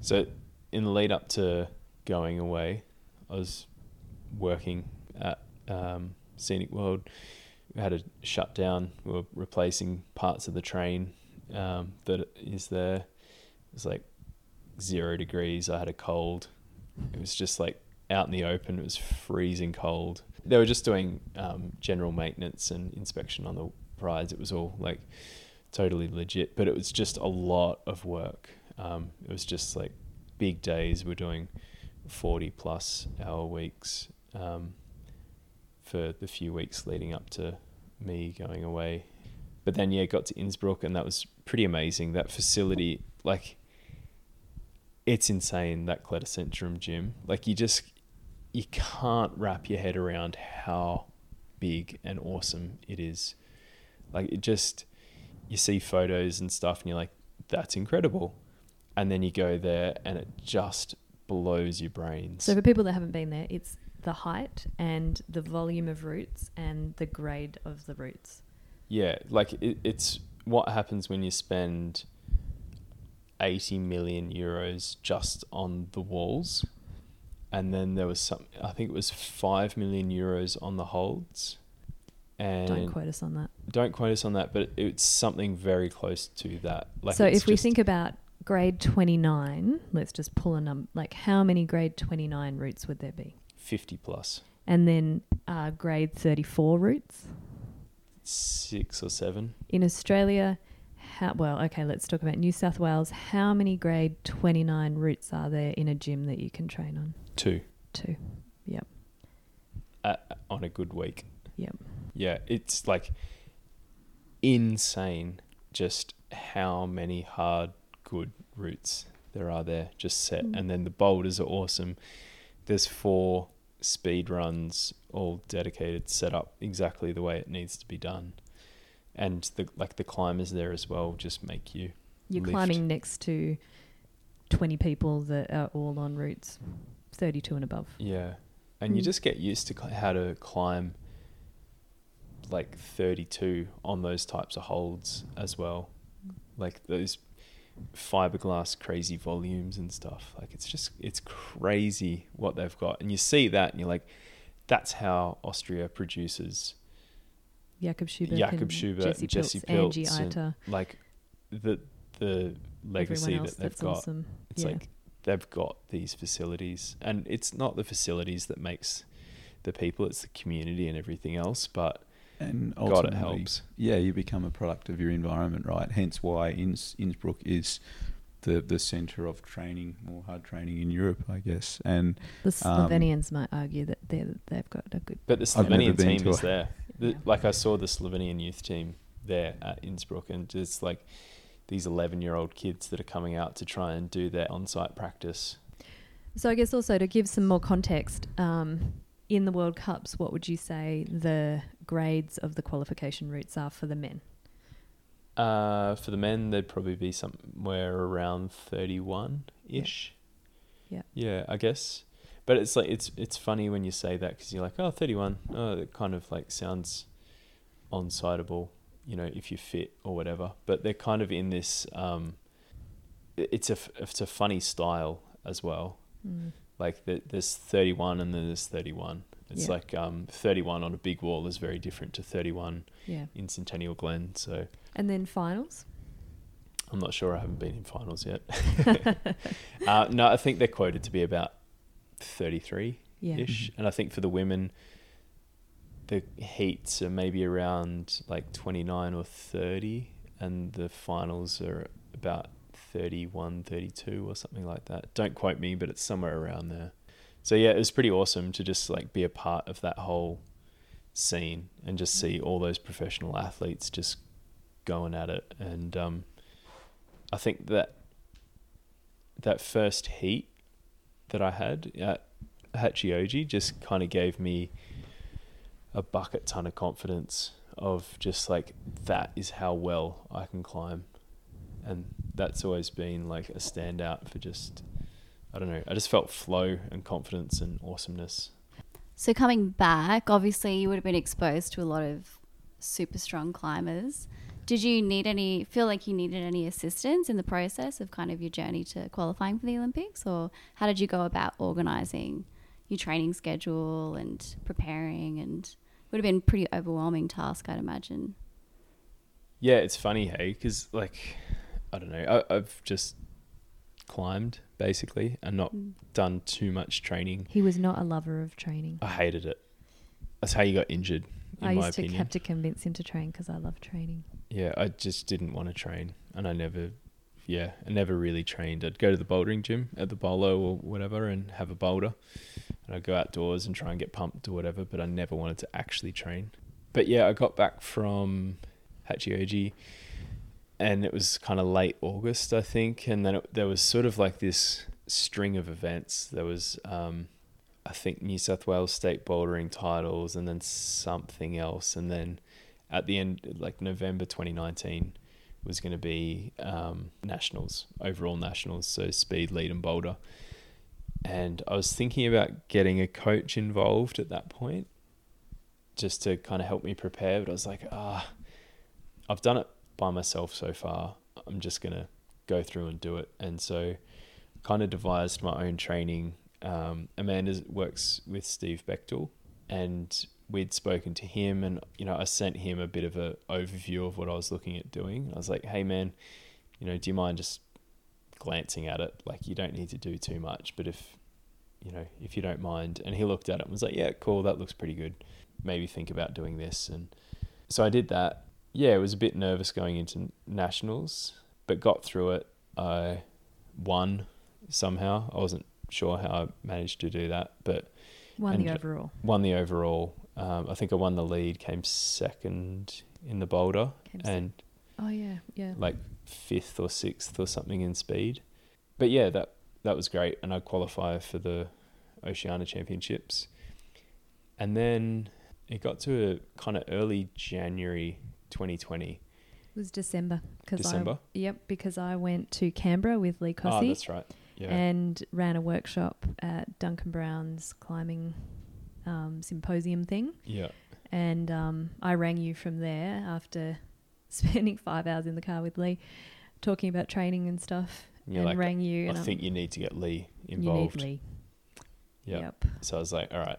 So in the lead up to going away, I was working at um, Scenic World. We had a shutdown. We were replacing parts of the train um, that is there. It was like zero degrees. I had a cold. It was just like out in the open. It was freezing cold. They were just doing um, general maintenance and inspection on the rides. It was all like totally legit, but it was just a lot of work. Um, it was just like big days. We're doing 40 plus hour weeks um, for the few weeks leading up to me going away. But then, yeah, got to Innsbruck, and that was pretty amazing. That facility, like, it's insane, that Kletterzentrum gym. Like, you just, you can't wrap your head around how big and awesome it is. Like, it just, you see photos and stuff, and you're like, that's incredible. And then you go there, and it just blows your brains. So for people that haven't been there, it's the height and the volume of roots and the grade of the roots. Yeah, like it, it's what happens when you spend 80 million euros just on the walls. And then there was some, I think it was 5 million euros on the holds. And Don't quote us on that. don't quote us on that, but it's something very close to that. Like so if we think about grade 29, let's just pull a number. Like how many grade 29 routes would there be? 50 plus. And then uh, grade 34 routes six or seven. in Australia. How, well, okay, let's talk about New South Wales. How many grade 29 routes are there in a gym that you can train on? Two Two. Yep. uh, on a good week. Yep. Yeah, it's like insane just how many hard, good routes there are there just set. Mm. And then the boulders are awesome. There's four speed runs all dedicated, set up exactly the way it needs to be done. And the like the climbers there as well just make you You're lift. climbing next to 20 people that are all on routes 32 and above. Yeah. And you Mm. just get used to how to climb like 32 on those types of holds as well. Like those fiberglass crazy volumes and stuff. Like it's just, it's crazy what they've got. And you see that and you're like, that's how Austria produces Jakob Schubert, Jakob and Schubert Jesse and Jesse Pilz, Angie Pilz like the, the legacy that they've got. awesome. It's yeah. like they've got these facilities, and it's not the facilities that makes the people; it's the community and everything else. But And God, it ultimately, helps. Yeah, you become a product of your environment, right? Hence why Inns, Innsbruck is the the center of training, more hard training in Europe, I guess. And the um, Slovenians might argue that they they've got a good. But the Slovenian team is there. *laughs* The, Yeah. Like I saw the Slovenian youth team there at Innsbruck, and just like these eleven-year-old kids that are coming out to try and do their on-site practice. So I guess also to give some more context, um, in the World Cups, what would you say the grades of the qualification routes are for the men? Uh, for the men, they'd probably be somewhere around thirty-one ish. Yeah. Yeah, I guess. But it's like it's it's funny when you say that because you're like, oh, 31. Oh, it kind of like sounds on-siteable, you know, if you're fit or whatever. But they're kind of in this. Um, it's a it's a funny style as well. Mm. Like the, there's 31 and then there's 31. It's Yeah. like um, 31 on a big wall is very different to 31 Yeah. in Centennial Glen. So And then finals. I'm not sure. I haven't been in finals yet. *laughs* *laughs* uh, no, I think they're quoted to be about 33 Yeah. ish, and I think for the women, the heats are maybe around like 29 or 30, and the finals are about 31, 32 or something like that. Don't quote me, but it's somewhere around there. So yeah, it was pretty awesome to just like be a part of that whole scene and just see all those professional athletes just going at it. And um, I think that that first heat that I had at Hachioji just kind of gave me a bucket ton of confidence of just like that is how well I can climb. And that's always been like a standout for just I don't know. I just felt flow and confidence and awesomeness. So coming back, obviously you would have been exposed to a lot of super strong climbers. Did you need any feel like you needed any assistance in the process of kind of your journey to qualifying for the Olympics or how did you go about organizing your training schedule and preparing and it would have been a pretty overwhelming task I'd imagine. Yeah, it's funny, hey, because like I don't know, I, I've just climbed basically and not Mm. done too much training. He was not a lover of training. I hated it. That's how you got injured, in I my used to opinion. have to convince him to train because I love training. Yeah, I just didn't want to train, and I never, yeah, I never really trained. I'd go to the bouldering gym at the bolo or whatever and have a boulder, and I'd go outdoors and try and get pumped or whatever. But I never wanted to actually train. But yeah, I got back from Hachioji, and it was kind of late August, I think, and then it, there was sort of like this string of events. There was. Um, I think New South Wales state bouldering titles and then something else. And then at the end, like November 2019, was going to be um, nationals, overall nationals, so speed, lead, and boulder. And I was thinking about getting a coach involved at that point just to kind of help me prepare. But I was like, ah, I've done it by myself so far. I'm just going to go through and do it. And so kind of devised my own training. Um, Amanda works with Steve Bechtel, and we'd spoken to him, and you know, I sent him a bit of a overview of what I was looking at doing. I was like, "Hey, man, you know, do you mind just glancing at it? Like, you don't need to do too much, but if you know, if you don't mind." And he looked at it and was like, "Yeah, cool, that looks pretty good. Maybe think about doing this." And so I did that. Yeah, it was a bit nervous going into nationals, but got through it. I won somehow. I wasn't sure how I managed to do that, but Won the uh, overall. won the overall. Um, I think I won the lead, came second in the boulder, Came and Oh yeah, yeah. like fifth or sixth or something in speed. But yeah, that that was great, and I qualify for the Oceania Championships. And then it got to a kind of early January 2020. It was December because December? I yep because I went to Canberra with Lee Cossey. Oh, that's right. Yeah. and ran a workshop at Duncan Brown's climbing um, symposium thing. yeah. And um, I rang you from there after *laughs* spending five hours in the car with Lee, talking about training and stuff. And and like, rang you. I and I'm- think you need to get Lee you involved. need Lee. Yep. Yep. So I was like, all right.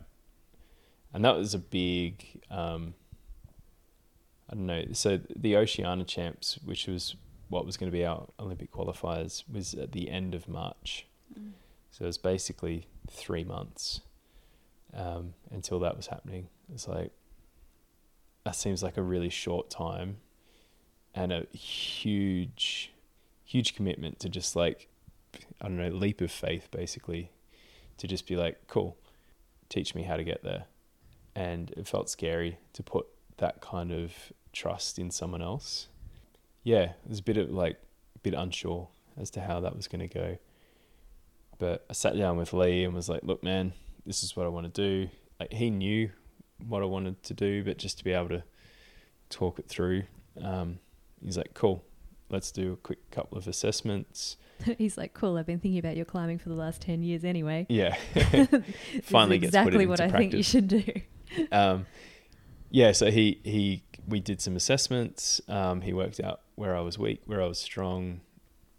And that was a big, um, I don't know. So the Oceania Champs, which was what was going to be our Olympic qualifiers, was at the end of March. So it was basically three months um, until that was happening. It's like, that seems like a really short time and a huge, huge commitment to just like, I don't know, leap of faith basically to just be like, cool, teach me how to get there. And it felt scary to put that kind of trust in someone else. Yeah, it was a bit of like, a bit unsure as to how that was going to go. But I sat down with Lee and was like, look, man, this is what I want to do. Like, he knew what I wanted to do, but just to be able to talk it through, um, he's like, cool, let's do a quick couple of assessments. *laughs* He's like, cool. I've been thinking about your climbing for the last ten years anyway. Yeah, *laughs* *laughs* finally gets exactly what I think you practice. should do. um, yeah, so he he we did some assessments. Um, he worked out where I was weak, where I was strong.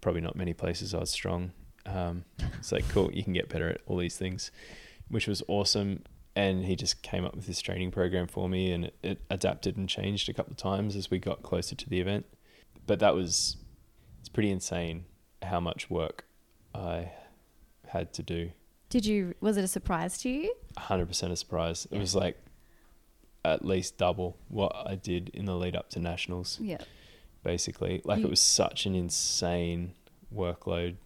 Probably not many places I was strong. Um, it's like cool, you can get better at all these things, which was awesome. And he just came up with this training program for me, and it, it adapted and changed a couple of times as we got closer to the event. But that was it's pretty insane how much work I had to do Did you? Was it a surprise to you? hundred percent a surprise. It was like at least double what I did in the lead up to nationals. Yeah. Basically, like You- it was such an insane workload.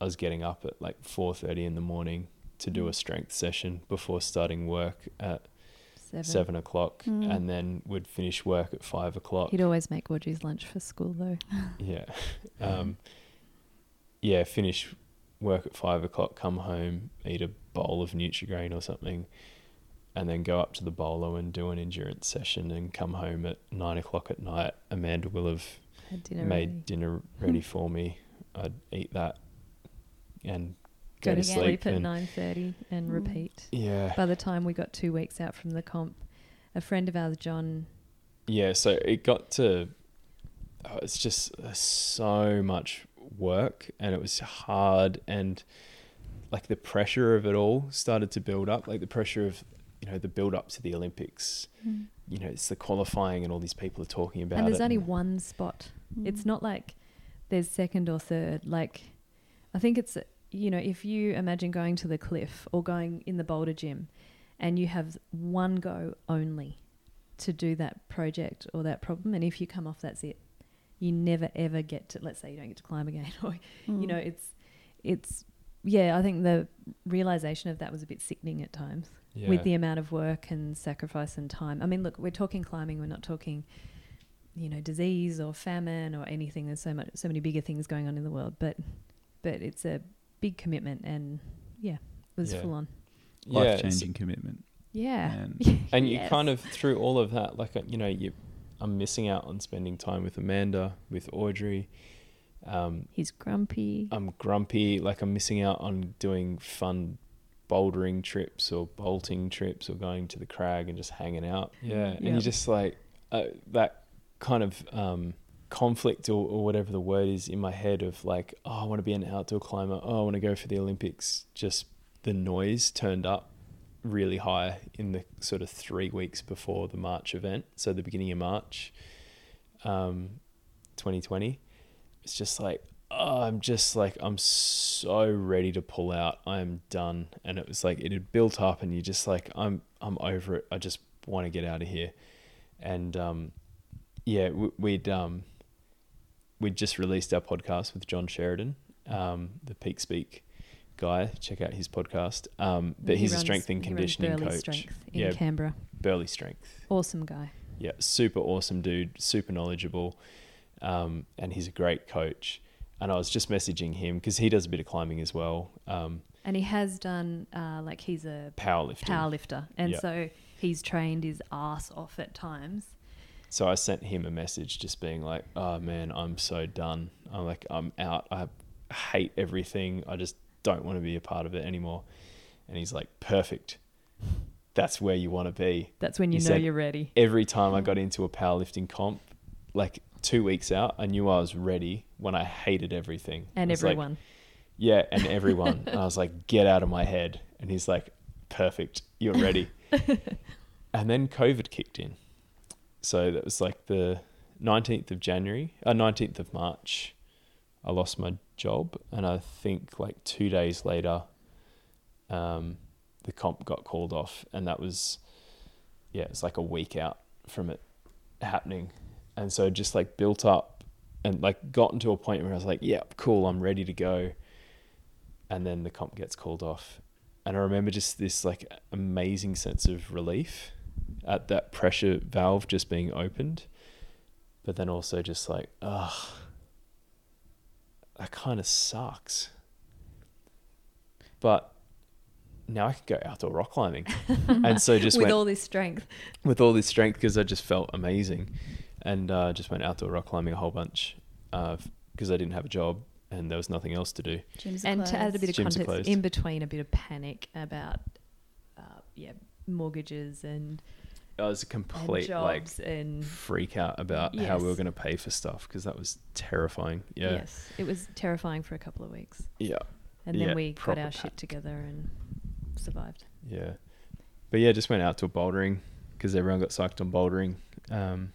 I was getting up at like four thirty in the morning to do a strength session before starting work at Seven. seven o'clock, Mm. and then would finish work at five o'clock. He'd always make Wodgie's lunch for school though. *laughs* Yeah. Um, yeah, finish work at five o'clock, come home, eat a bowl of Nutrigrain or something, and then go up to the bolo and do an endurance session and come home at nine o'clock at night. Amanda will have dinner made ready. dinner ready for me. I'd eat that and go, Go to to sleep. sleep at nine thirty and Mm. repeat. Yeah. By the time we got two weeks out from the comp, a friend of ours, John, yeah so it got to oh, it's just uh, so much work and it was hard and like the pressure of it all started to build up like the pressure of you know the build up to the olympics you know it's the qualifying and all these people are talking about and there's it only one spot. Mm. It's not like there's second or third. Like, I think it's, you know, if you imagine going to the cliff or going in the boulder gym and you have one go only to do that project or that problem, and if you come off, that's it. You never ever get to, let's say you don't get to climb again, *laughs* or, you know, mm. it's, it's, yeah, I think the realization of that was a bit sickening at times yeah. with the amount of work and sacrifice and time. I mean, look, we're talking climbing. We're not talking, you know, disease or famine or anything. There's so much, so many bigger things going on in the world, but, but it's a big commitment, and yeah, it was Yeah. full on. yeah, Life it's- changing commitment. Yeah, And *laughs* and you Yes. kind of through all of that like uh, you know you i'm missing out on spending time with amanda with audrey um, he's grumpy. I'm grumpy. Like I'm missing out on doing fun bouldering trips or bolting trips or going to the crag and just hanging out. Yeah, and Yep. you just like uh, that kind of um, conflict or, or whatever the word is in my head of like, oh, I want to be an outdoor climber. Oh, I want to go for the Olympics. Just the noise turned up really high in the sort of three weeks before the March event. So the beginning of March, um, 2020 it's just like oh, I'm just like I'm so ready to pull out. I'm done. And it was like it had built up, and you're just like I'm I'm over it. I just want to get out of here. And um, yeah, we'd um, we'd just released our podcast with John Sheridan, um, the Peak Speak guy. Check out his podcast. Um, but He he's a strength and runs conditioning coach. Strength in Yeah. Canberra. Burley Strength. Awesome guy. Yeah, super awesome dude, super knowledgeable, um, and he's a great coach. And I was just messaging him because he does a bit of climbing as well, um, And he has done uh, like he's a powerlifting. powerlifter, and Yeah. so he's trained his ass off at times. So I sent him a message just being like, "Oh man, I'm so done. I'm like, I'm out. I hate everything. I just don't want to be a part of it anymore." And he's like, "Perfect. That's where you want to be." That's when you He know said- you're ready. every time I got into a powerlifting comp, like two weeks out, I knew I was ready when I hated everything. And was like, everyone. yeah, and *laughs* everyone. and I was like, get out of my head. And he's like, perfect, you're ready. *laughs* and then COVID kicked in. So that was like the 19th of January, uh, 19th of March. I lost my job. And I think like two days later, um, the comp got called off. And that was, yeah, it's like a week out from it happening. And so just like built up and like gotten to a point where I was like, yeah, cool, I'm ready to go. And then the comp gets called off. And I remember just this like amazing sense of relief at that pressure valve just being opened. But then also just like, ugh, that kind of sucks. But now I can go outdoor rock climbing. *laughs* and so just with went, all this strength. with all this strength because I just felt amazing, and uh, just went outdoor rock climbing a whole bunch, because I didn't have a job and there was nothing else to do. Gyms are And to add a bit of Gyms context, in between a bit of panic about, uh, yeah, mortgages and, I was a complete like and freak out about how we were going to pay for stuff because that was terrifying. Yeah. yes, it was terrifying for a couple of weeks, Yeah. and Yeah, then we got our panic. shit together and survived. Yeah. But yeah, just went out to a bouldering because everyone got psyched on bouldering. Um,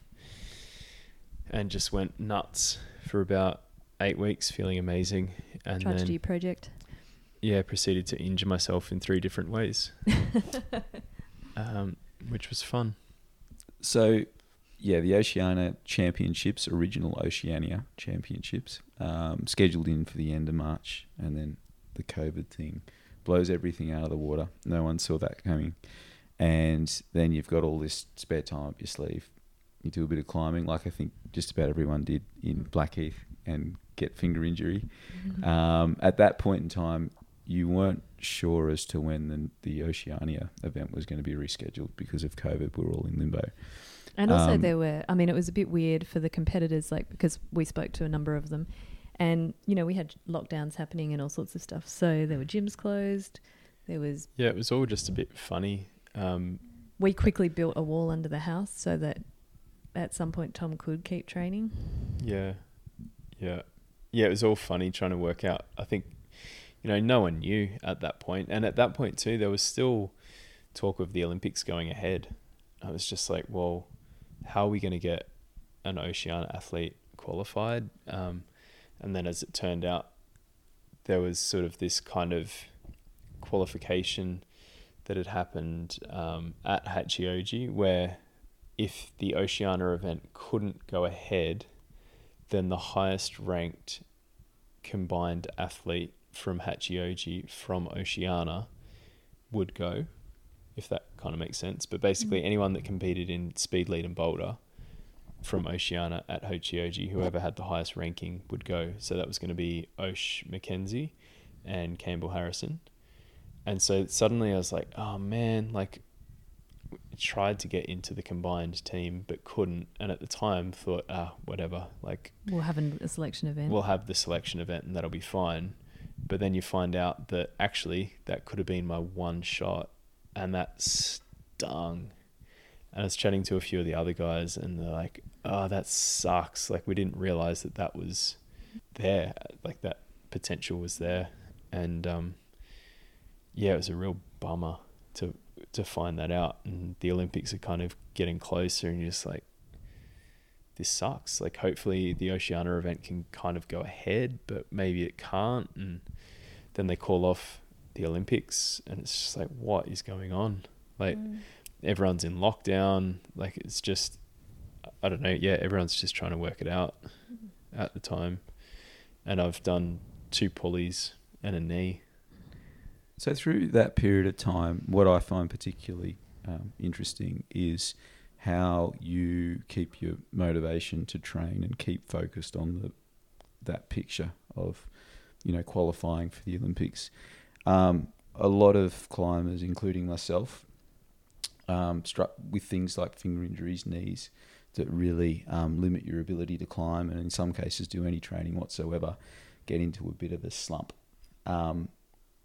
and just went nuts for about eight weeks, feeling amazing. And Tried to then, do your project. yeah, proceeded to injure myself in three different ways, *laughs* um, which was fun. So, yeah, the Oceania Championships, original Oceania Championships, um, scheduled in for the end of March, and then the COVID thing blows everything out of the water. No one saw that coming. And then you've got all this spare time up your sleeve. You do a bit of climbing, like I think just about everyone did in Blackheath, and get finger injury. Um, at that point in time, you weren't sure as to when the, the Oceania event was going to be rescheduled because of COVID. We were all in limbo. And also, Um, there were, I mean, it was a bit weird for the competitors, like, because we spoke to a number of them. And, you know, we had lockdowns happening and all sorts of stuff. So there were gyms closed. There was, Yeah, it was all just a bit funny. Um, we quickly built a wall under the house so that at some point Tom could keep training. yeah. Yeah. Yeah, it was all funny trying to work out. I think, you know, no one knew at that point. And at that point, too, there was still talk of the Olympics going ahead. I was just like, well, how are we going to get an Oceania athlete qualified? Um, and then as it turned out, there was sort of this kind of qualification that had happened um, at Hachioji where if the Oceania event couldn't go ahead, then the highest ranked combined athlete from Hachioji from Oceania would go, if that kind of makes sense. But basically, anyone that competed in speed, lead, and boulder from Oceania at Hachioji, whoever had the highest ranking would go. So that was going to be Osh Mackenzie and Campbell Harrison. And so suddenly I was like, oh man, like tried to get into the combined team but couldn't and at the time thought ah whatever like We'll have a selection event. we'll have the selection event and that'll be fine but then you find out that actually that could have been my one shot and that stung. And I was chatting to a few of the other guys and they're like oh that sucks. Like we didn't realize that that was there like that potential was there. And um yeah it was a real bummer to to find that out. And the olympics are kind of getting closer and you're just like this sucks. Like hopefully the oceania event can kind of go ahead but maybe it can't. And then they call off the olympics and it's just like what is going on? Like Mm. everyone's in lockdown. Like it's just i don't know. Yeah everyone's just trying to work it out at the time. And i've done two pulleys and a knee. So through that period of time, what I find particularly um, interesting is how you keep your motivation to train and keep focused on the that picture of you know qualifying for the Olympics. Um, a lot of climbers, including myself, um, struck with things like finger injuries, knees, that really um, limit your ability to climb, and in some cases do any training whatsoever. Get into a bit of a slump. Um,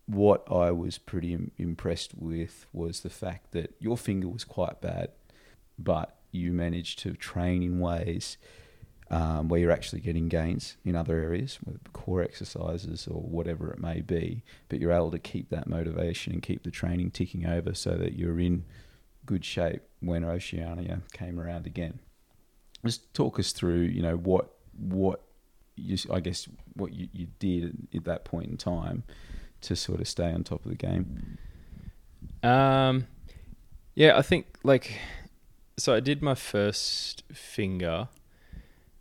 what I was pretty Im- impressed with was the fact that your finger was quite bad, but you manage to train in ways um, where you're actually getting gains in other areas, core exercises or whatever it may be. But you're able to keep that motivation and keep the training ticking over so that you're in good shape when Oceania came around again. Just talk us through, you know, what what you, I guess what you, you did at that point in time to sort of stay on top of the game. Um, yeah, I think like, so I did my first finger,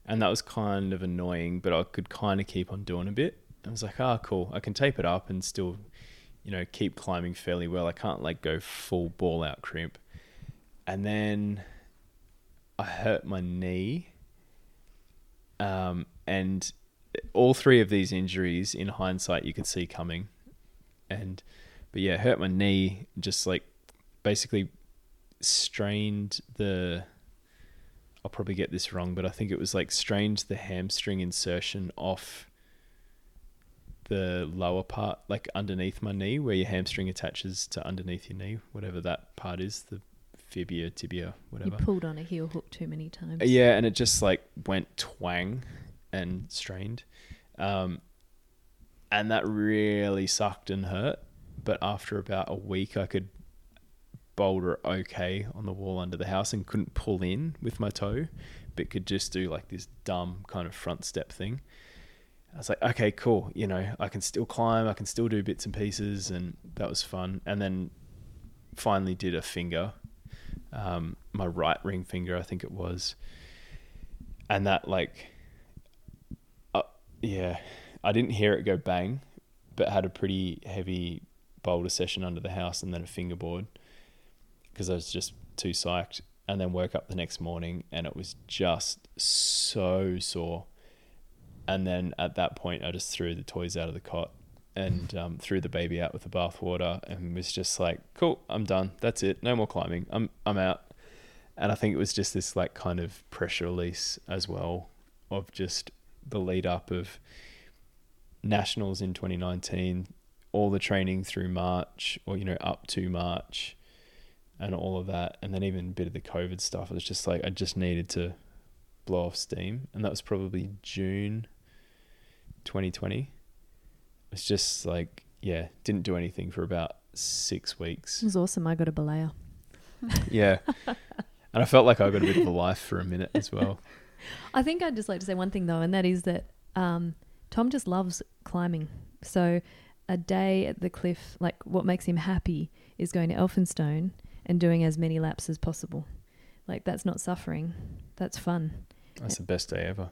and that was kind of annoying, but I could kind of keep on doing a bit. I was like, ah, cool, I can tape it up and still, you know, keep climbing fairly well. I can't like go full ball out crimp, and then I hurt my knee. Um, and all three of these injuries, in hindsight, you could see coming, and but yeah, hurt my knee. Just like basically strained the I'll probably get this wrong, but I think it was like strained the hamstring insertion off the lower part, like underneath my knee, where your hamstring attaches to underneath your knee, whatever that part is, the fibia, tibia, whatever. You pulled on a heel hook too many times. Yeah, and it just like went twang and strained. Um, and that really sucked and hurt. But after about a week, I could boulder okay on the wall under the house and couldn't pull in with my toe, but could just do like this dumb kind of front step thing. I was like, okay, cool. You know, I can still climb, I can still do bits and pieces, and that was fun. And then finally did a finger, um, my right ring finger, I think it was, and that like, uh, yeah, I didn't hear it go bang, but had a pretty heavy boulder session under the house and then a fingerboard because I was just too psyched. And then woke up the next morning and it was just so sore. And then at that point, I just threw the toys out of the cot and *laughs* um, threw the baby out with the bathwater and was just like, "Cool, I'm done. That's it. No more climbing. I'm I'm out." And I think it was just this like kind of pressure release as well of just the lead up of nationals in 2019, all the training through March or you know up to March, and all of that, and then even a bit of the COVID stuff. It was just like I just needed to blow off steam, and that was probably June 2020. It's just like yeah, didn't do anything for about six weeks. It was awesome. I got a belaya. *laughs* Yeah, and I felt like I got a bit of a life for a minute as well. *laughs* I think I'd just like to say one thing though, and that is that um, Tom just loves climbing. So a day at the cliff, like what makes him happy is going to Elphinstone and doing as many laps as possible. Like that's not suffering. That's fun. That's the best day ever.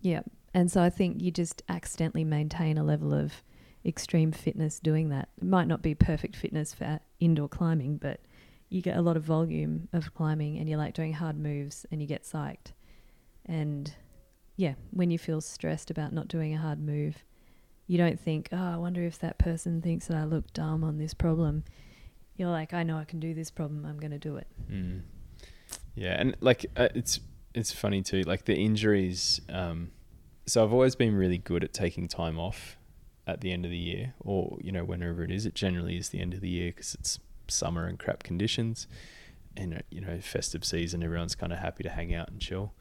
Yeah. And so I think you just accidentally maintain a level of extreme fitness doing that. It might not be perfect fitness for indoor climbing, but you get a lot of volume of climbing and you like doing hard moves and you get psyched. And yeah, when you feel stressed about not doing a hard move, you don't think, oh, I wonder if that person thinks that I look dumb on this problem. You're like, I know I can do this problem. I'm going to do it. Mm. Yeah, and like uh, it's it's funny too. Like the injuries. Um, so I've always been really good at taking time off at the end of the year, or you know whenever it is. It generally is the end of the year because it's summer and crap conditions, and uh, you know festive season. Everyone's kind of happy to hang out and chill.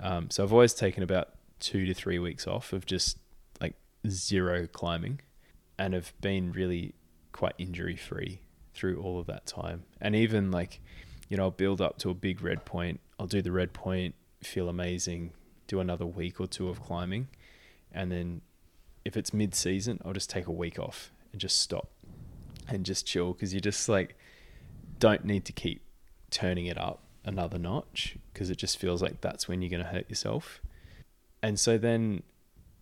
Um, so I've always taken about two to three weeks off of just like zero climbing, and have been really quite injury free through all of that time. And even like, you know, I'll build up to a big red point. I'll do the red point, feel amazing, do another week or two of climbing, and then if it's mid season, I'll just take a week off and just stop and just chill because you just like don't need to keep turning it up another notch because it just feels like that's when you're going to hurt yourself. And so then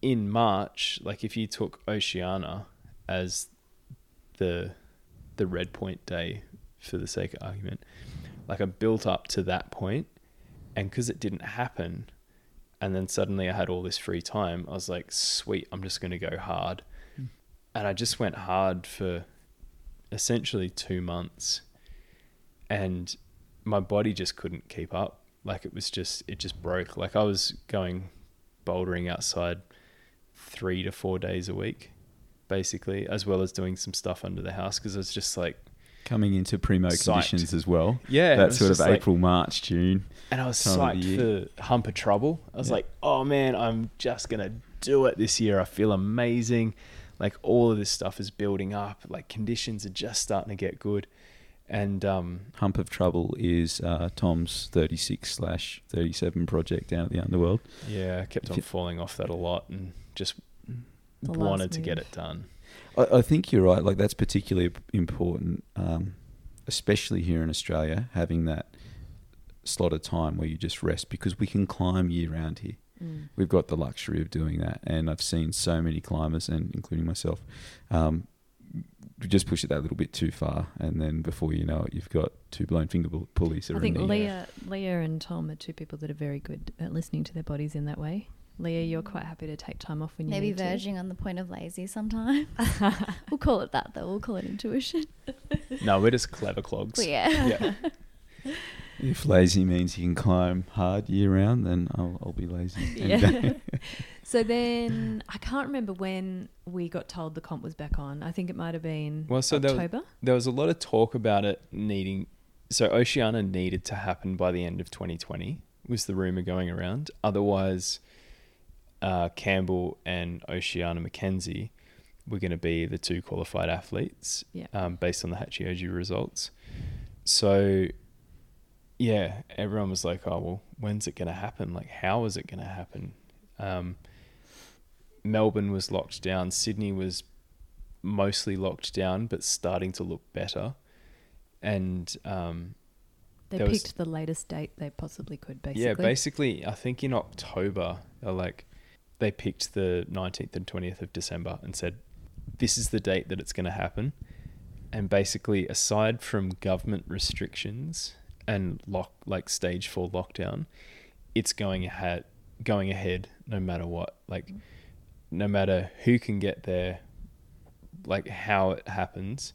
in March, like if you took Oceania as the the red point day for the sake of argument, like I built up to that point and because it didn't happen and then suddenly I had all this free time, I was like, sweet, I'm just going to go hard. Mm. And I just went hard for essentially 2 months and my body just couldn't keep up. Like it was just it just broke. Like I was going bouldering outside three to four days a week, basically, as well as doing some stuff under the house because I was just like Coming into primo Psyched. conditions as well. yeah, That sort of just like- April, March, June. and I was psyched for hump of trouble. I was Yeah. like, oh man, I'm just gonna do it this year. I feel amazing. Like all of this stuff is building up. Like conditions are just starting to get good, and um, Hump of Trouble is uh, Tom's 36 slash 37 project down at the Underworld. yeah, I kept on falling off that a lot and just wanted last to get it done. I, I think you're right. Like that's particularly important, um, especially here in Australia, having that slot of time where you just rest because we can climb year round here. Mm. We've got the luxury of doing that, and I've seen so many climbers, and including myself, um, just push it that little bit too far, and then before you know it, you've got two blown finger pulleys. that I are think Leah, Leah and Tom are two people that are very good at listening to their bodies in that way. Leah, you're quite happy to take time off when you Maybe need verging on the point of lazy sometimes. *laughs* we'll call it that though. We'll call it intuition. *laughs* No, we're just clever clogs. But yeah. yeah. *laughs* If lazy means you can climb hard year round, then I'll, I'll be lazy. Yeah. so then I can't remember when we got told the comp was back on. I think it might have been Well, so there was- October. there was a lot of talk about it needing so Oceania needed to happen by the end of 2020 was the rumor going around otherwise uh, Campbell and Oceania Mackenzie were going to be the two qualified athletes Yeah. um, based on the Hachioji results so yeah everyone was like oh well when's it going to happen like how is it going to happen um, Melbourne was locked down Sydney was mostly locked down, but starting to look better. And um, They there was- picked the latest date they possibly could, basically. yeah, basically, I think in October, they're like, they picked the 19th and 20th of December and said, this is the date that it's going to happen. And basically, aside from government restrictions and lock, like stage four lockdown, it's going ahead, going ahead no matter what. Like, no matter who can get there, like how it happens,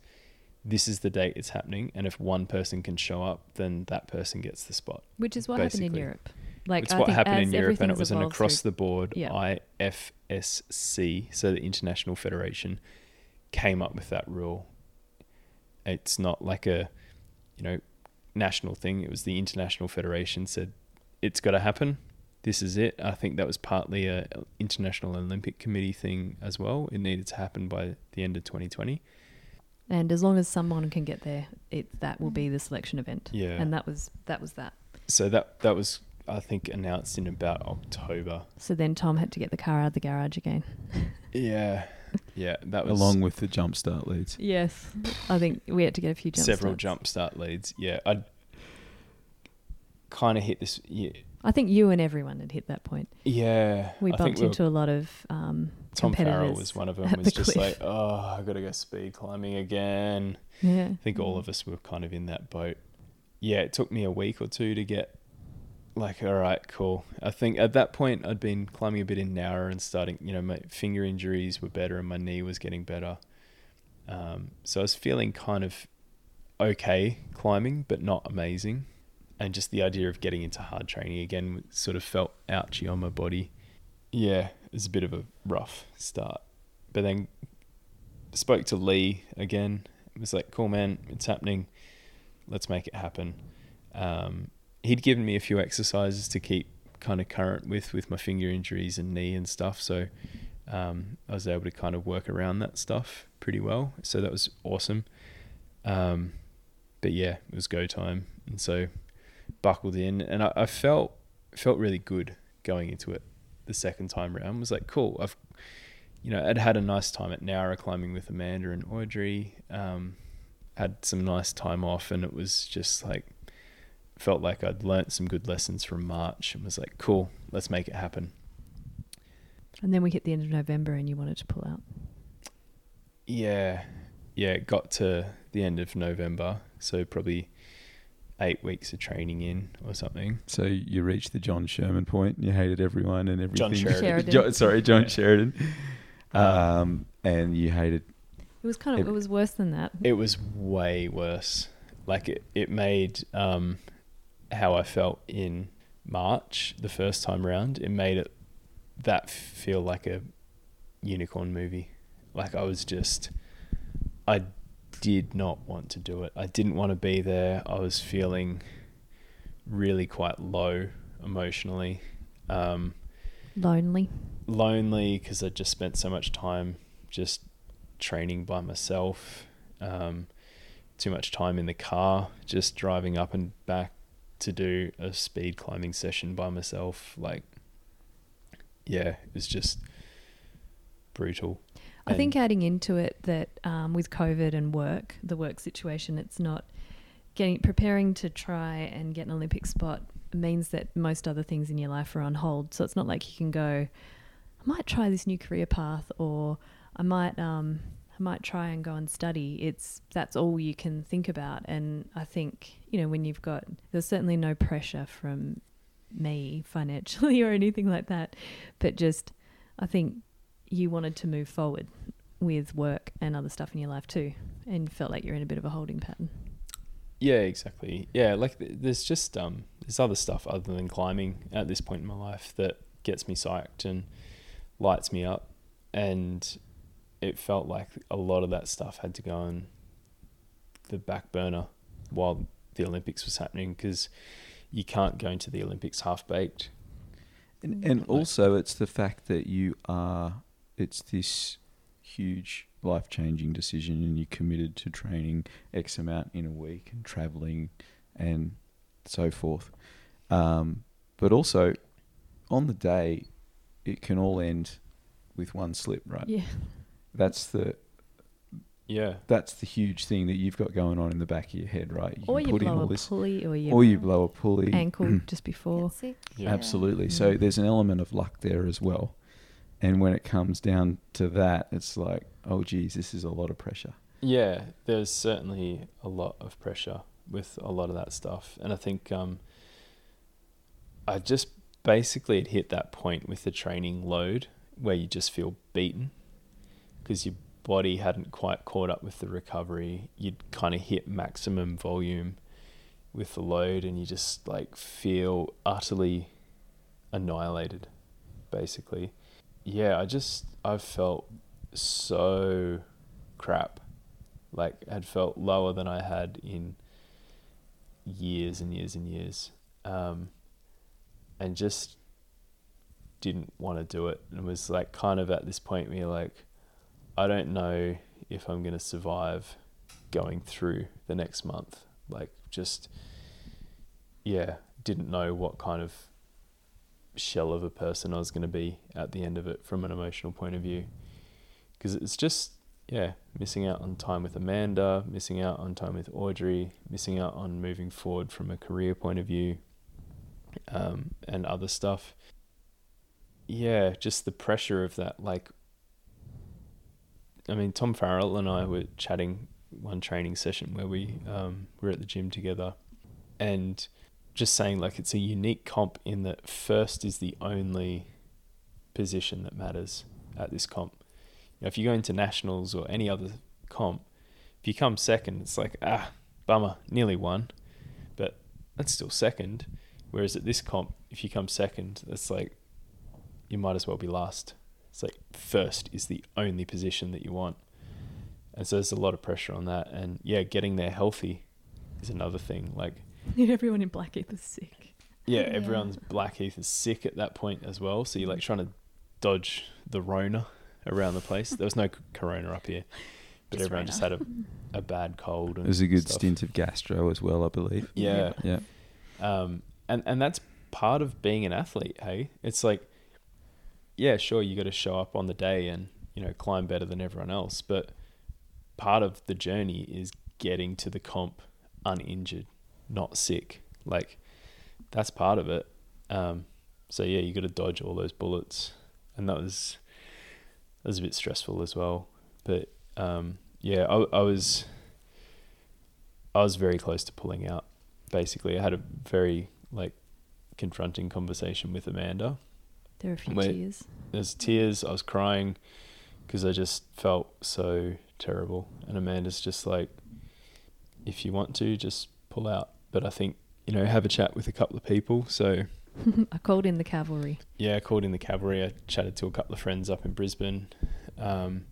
this is the date it's happening. And if one person can show up, then that person gets the spot. Which is what happened in Europe. Like it's I what think happened as in Europe, and it was an across through- the board Yeah. IFSC, so the International Federation came up with that rule. It's not like a, you know, national thing. It was the International Federation said it's got to happen. This is it. I think that was partly a International Olympic Committee thing as well. It needed to happen by the end of 2020. And as long as someone can get there, it that will be mm. the selection event. Yeah. And that was that was that. So that that was I think announced in about October. So then Tom had to get the car out of the garage again. Yeah. Yeah, that was Along with the jump start leads. Yes. I think we had to get a few jump several starts. jump start leads. Yeah, I kind of hit this. Yeah, I think you and everyone had hit that point. yeah. We I think bumped we into a lot of um, Tom Farrell was one of *laughs* them. at Was the just cliff. like, oh, I got to go speed climbing again. Yeah. I think all of us were kind of in that boat. Yeah, it took me a week or two to get like, all right, cool. I think at that point I'd been climbing a bit in Nowra and starting, you know, my finger injuries were better and my knee was getting better. Um, so I was feeling kind of okay climbing, but not amazing. And just the idea of getting into hard training again sort of felt ouchy on my body. Yeah, it was a bit of a rough start. But then spoke to Lee again. It was like, cool, man, it's happening. Let's make it happen. Um, he'd given me a few exercises to keep kind of current with, with my finger injuries and knee and stuff. So um, I was able to kind of work around that stuff pretty well. So that was awesome. Um, but yeah, it was go time. And so buckled in and I, I felt, felt really good going into it the second time round. was like, cool, I've you know, I'd had a nice time at Nowra climbing with Amanda and Audrey. Um, had some nice time off, and it was just like felt like I'd learnt some good lessons from March, and was like, cool, let's make it happen. And then we hit the end of November and you wanted to pull out. Yeah, yeah, it got to the end of November, so probably eight weeks of training in or something. So you reached the John Sherman point. You hated everyone and everything. John Sheridan. Sheridan. Jo- sorry, John Yeah. Sheridan. Um, and you hated. It was kind of It- it was worse than that. It was way worse. Like it, it made um, how I felt in March the first time round. It made it that feel like a unicorn movie. Like I was just, I did not want to do it. I didn't want to be there. I was feeling really quite low emotionally, um, Lonely. lonely because I just spent so much time just training by myself. Um, too much time in the car, just driving up and back to do a speed climbing session by myself. Like, yeah, it was just brutal. I think adding into it that um, with COVID and work, the work situation, it's not getting preparing to try and get an Olympic spot means that most other things in your life are on hold. So it's not like you can go, I might try this new career path, or I might um, might try and go and study. It's that's all you can think about. And I think you know when you've got there's certainly no pressure from me financially *laughs* or anything like that, but just I think you wanted to move forward with work and other stuff in your life too, and felt like you're in a bit of a holding pattern. Yeah, exactly. Yeah, like th- there's just um there's other stuff other than climbing at this point in my life that gets me psyched and lights me up, and it felt like a lot of that stuff had to go on the back burner while the Olympics was happening because you can't go into the Olympics half baked. And, and also, it's the fact that you are, it's this huge life changing decision, and you're committed to training X amount in a week and traveling and so forth. Um, but also, on the day, it can all end with one slip, right? Yeah. That's the Yeah, that's the huge thing that you've got going on in the back of your head, right? You Or you put in blow all a this, pulley or you, or you blow a pulley, ankle *clears throat* just before. Yeah. Absolutely. Mm. So there's an element of luck there as well. And when it comes down to that, it's like, oh, geez, this is a lot of pressure. Yeah, there's certainly a lot of pressure with a lot of that stuff, and I think um, I just basically had hit that point with the training load where you just feel beaten because your body hadn't quite caught up with the recovery. You'd kind of hit maximum volume with the load, and you just like feel utterly annihilated, basically. Yeah, I just I felt so crap like had felt lower than I had in years and years and years, um, and just didn't want to do it. And was like kind of at this point where you're like, I don't know if I'm gonna survive going through the next month. Like just yeah, didn't know what kind of shell of a person I was gonna be at the end of it from an emotional point of view, because it's just yeah, missing out on time with Amanda, missing out on time with Audrey, missing out on moving forward from a career point of view, um, and other stuff. Yeah, just the pressure of that. Like, I mean, Tom Farrell and I were chatting one training session where we um, were at the gym together, and just saying like it's a unique comp in that first is the only position that matters at this comp know, if you go into nationals or any other comp, if you come second, it's like ah, bummer, nearly won, but that's still second. Whereas at this comp, if you come second, it's like you might as well be last. It's like first is the only position that you want, and so there's a lot of pressure on that. And yeah, getting there healthy is another thing. Like *laughs* Everyone in Blackheath is sick. yeah, Yeah. everyone's Blackheath is sick at that point as well. So you're like trying to dodge the Rona around the place. There was no Corona up here, but Just everyone Rona. just had a, a bad cold. And was a good stuff. stint of gastro as well, I believe. Yeah, Yeah. um, and and that's part of being an athlete. Hey, it's like, yeah, sure, you got to show up on the day and you know climb better than everyone else, but part of the journey is getting to the comp uninjured, not sick. Like that's part of it. Um, so yeah, you got to dodge all those bullets, and that was that was a bit stressful as well. But um, yeah, I, I was I was very close to pulling out. Basically, I had a very like confronting conversation with Amanda. There were a few Wait. tears. There's tears. I was crying because I just felt so terrible. And Amanda's just like, if you want to, just pull out. But I think you know, have a chat with a couple of people. So *laughs* I called in the cavalry. yeah, I called in the cavalry. I chatted to a couple of friends up in Brisbane. Um,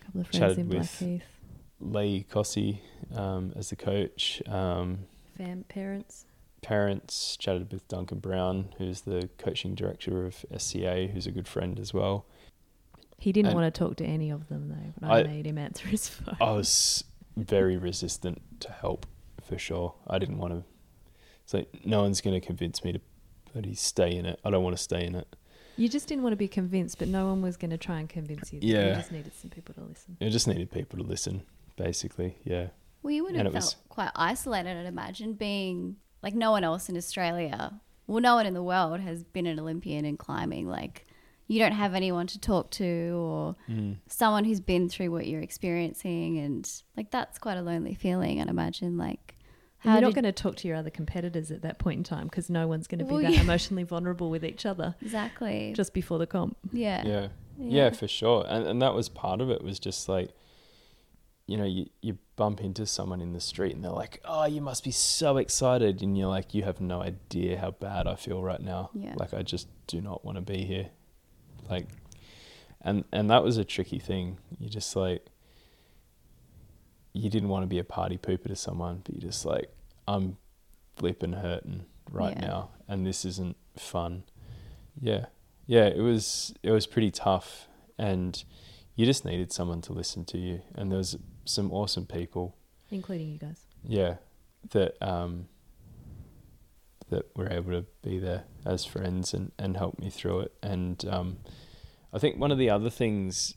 A couple of friends Chatted in with- Blackheath. Lee Cossey um, as the coach. Um, Fam parents. Parents chatted with Duncan Brown, who's the coaching director of SCA, who's a good friend as well. He didn't And- want to talk to any of them though, but I, I- made him answer his phone. I was very resistant to help for sure. I didn't want to. It's like no one's going to convince me to bloody stay in it. I don't want to stay in it. You just didn't want to be convinced, but no one was going to try and convince you. Yeah, you just needed some people to listen. I just needed people to listen, basically. Yeah. Well, you would have felt was- quite isolated, I'd imagine, being like no one else in Australia, well, no one in the world has been an Olympian in climbing. Like, you don't have anyone to talk to or Mm. someone who's been through what you're experiencing. And like, that's quite a lonely feeling, I'd imagine. Like, And you're not going to talk to your other competitors at that point in time because no one's going to be Well, that yeah. emotionally vulnerable with each other Exactly. just before the comp. yeah. Yeah. Yeah, for sure. And and that was part of it was just like you know, you, you bump into someone in the street and they're like, oh, you must be so excited. And you're like, you have no idea how bad I feel right now. Yeah. Like, I just do not want to be here. Like, and, and that was a tricky thing. You just like, you didn't want to be a party pooper to someone, but you're just like, I'm flipping hurting right Yeah. now. And this isn't fun. Yeah. Yeah. It was, it was pretty tough. And you just needed someone to listen to you. And there was some awesome people. Including you guys. yeah that um that were able to be there as friends and and help me through it. And um i think one of the other things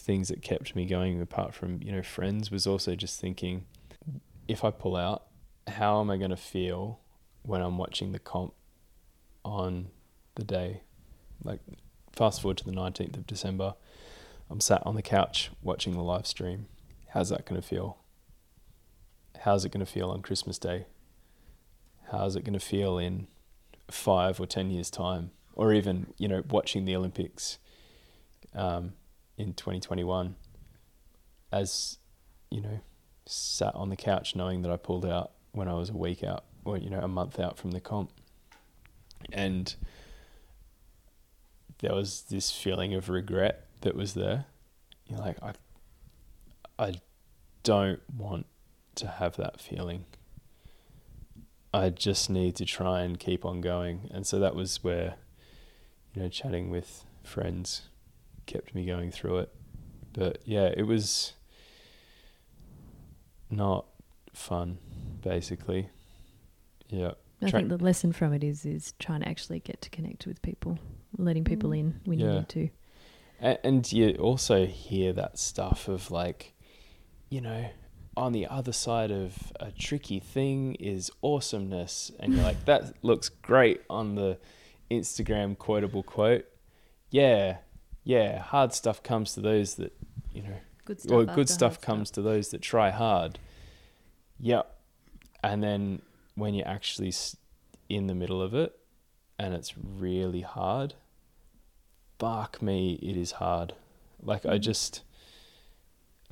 things that kept me going apart from you know friends was also just thinking if i pull out how am i going to feel when i'm watching the comp on the day? Like fast forward to the 19th of december i'm sat on the couch watching the live stream how's that going to feel how's it going to feel on Christmas Day? How's it going to feel in five or ten years' time? Or even, you know, watching the Olympics um, in 2021 as, you know, sat on the couch knowing that I pulled out when I was a week out or, you know, a month out from the comp. And there was this feeling of regret that was there. You're like, I, I don't want to have that feeling. I just need to try and keep on going. And so that was where, you know, chatting with friends kept me going through it. But yeah, it was not fun, basically. Yeah. I Try- think the lesson from it is is trying to actually get to connect with people, letting people Mm. in when you need to. And, and you also hear that stuff of like, you know, on the other side of a tricky thing is awesomeness. And you're like, that looks great on the Instagram quotable quote. Yeah, yeah, hard stuff comes to those that, you know, Good stuff. or good stuff comes to those that try hard. Yep. And then when you're actually in the middle of it and it's really hard, fuck me, it is hard. Like, I Mhm. just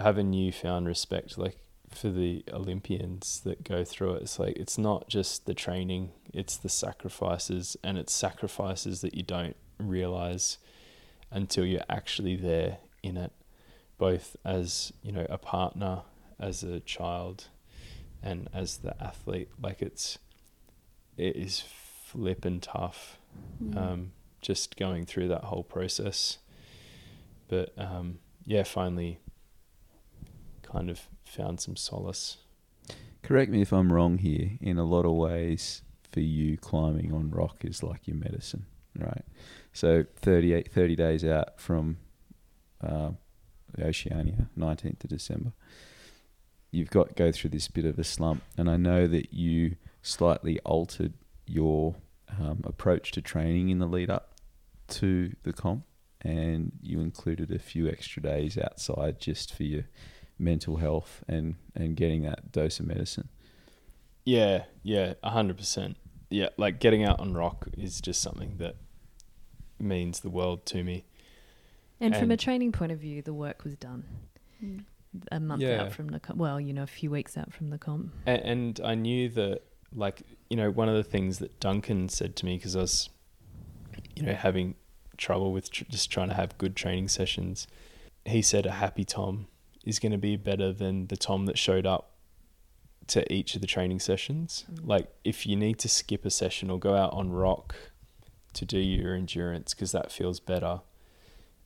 have a newfound respect, like, for the Olympians that go through it. It's like, it's not just the training, it's the sacrifices, and it's sacrifices that you don't realize until you're actually there in it both as you know a partner as a child and as the athlete like it's it is flippin' tough Mm. um just going through that whole process but um yeah finally kind of found some solace Correct me if I'm wrong here. In a lot of ways, for you, climbing on rock is like your medicine, right? So 38, 30 days out from uh, Oceania, 19th of December, you've got go through this bit of a slump, and I know that you slightly altered your um, approach to training in the lead up to the comp, and you included a few extra days outside just for your mental health and and getting that dose of medicine. yeah yeah a hundred percent yeah like getting out on rock is just something that means the world to me And, from a training point of view, the work was done Mm. a month Yeah. out from the comp. Well, you know, a few weeks out from the comp. and, and I knew that, like, you know, one of the things that Duncan said to me because I was, you know, having trouble with tr- just trying to have good training sessions. He said a happy Tom is going to be better than the Tom that showed up to each of the training sessions. Mm. Like, if you need to skip a session or go out on rock to do your endurance because that feels better,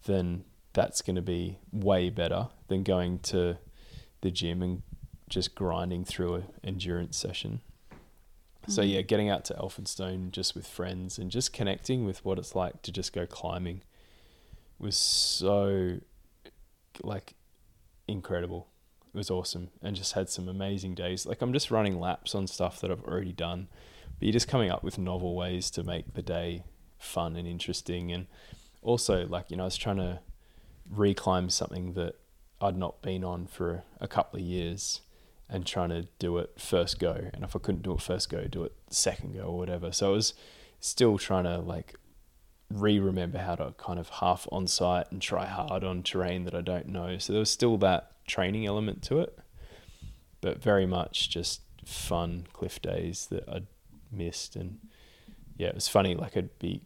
then that's going to be way better than going to the gym and just grinding through an endurance session. So Mm. yeah, getting out to Elphinstone just with friends and just connecting with what it's like to just go climbing was so like incredible. It was awesome and just had some amazing days. Like I'm just running laps on stuff that I've already done, but you're just coming up with novel ways to make the day fun and interesting and also like, you know, I was trying to reclimb something that I'd not been on for a couple of years and trying to do it first go. And if I couldn't do it first go, do it second go or whatever. So I was still trying to like re remember how to kind of half on site and try hard on terrain that I don't know. So there was still that training element to it, but very much just fun cliff days that I'd missed. And yeah, it was funny. Like I'd be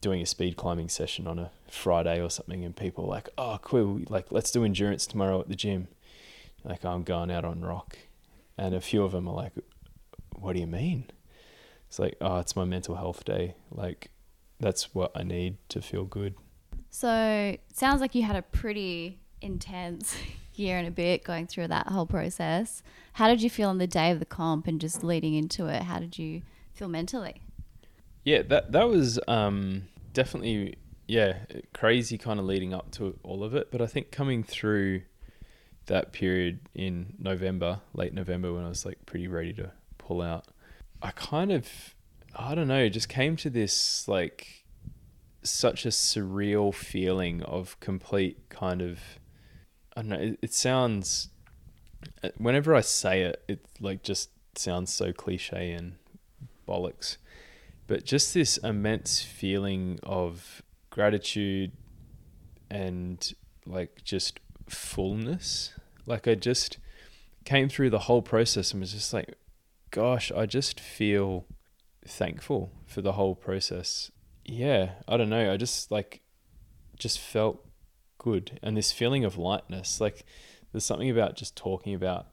doing a speed climbing session on a Friday or something, and people were like, "Oh, cool! Like let's do endurance tomorrow at the gym." Like oh, I'm going out on rock, and a few of them are like, "What do you mean?" It's like, "Oh, it's my mental health day. Like that's what I need to feel good." So sounds like you had a pretty intense *laughs* year and a bit going through that whole process. How did you feel on the day of the comp and just leading into it? How did you feel mentally? Yeah, that that was um, definitely yeah crazy kind of leading up to all of it. But I think coming through that period in November, late November, when I was like pretty ready to pull out, I kind of I don't know, just came to this like such a surreal feeling of complete kind of I don't know. It, it sounds uh, whenever I say it, it like just sounds so cliche and bollocks. But just this immense feeling of gratitude and like just fullness. Like I just came through the whole process and was just like, gosh, I just feel thankful for the whole process. Yeah, I don't know. I just like just felt good and this feeling of lightness. Like there's something about just talking about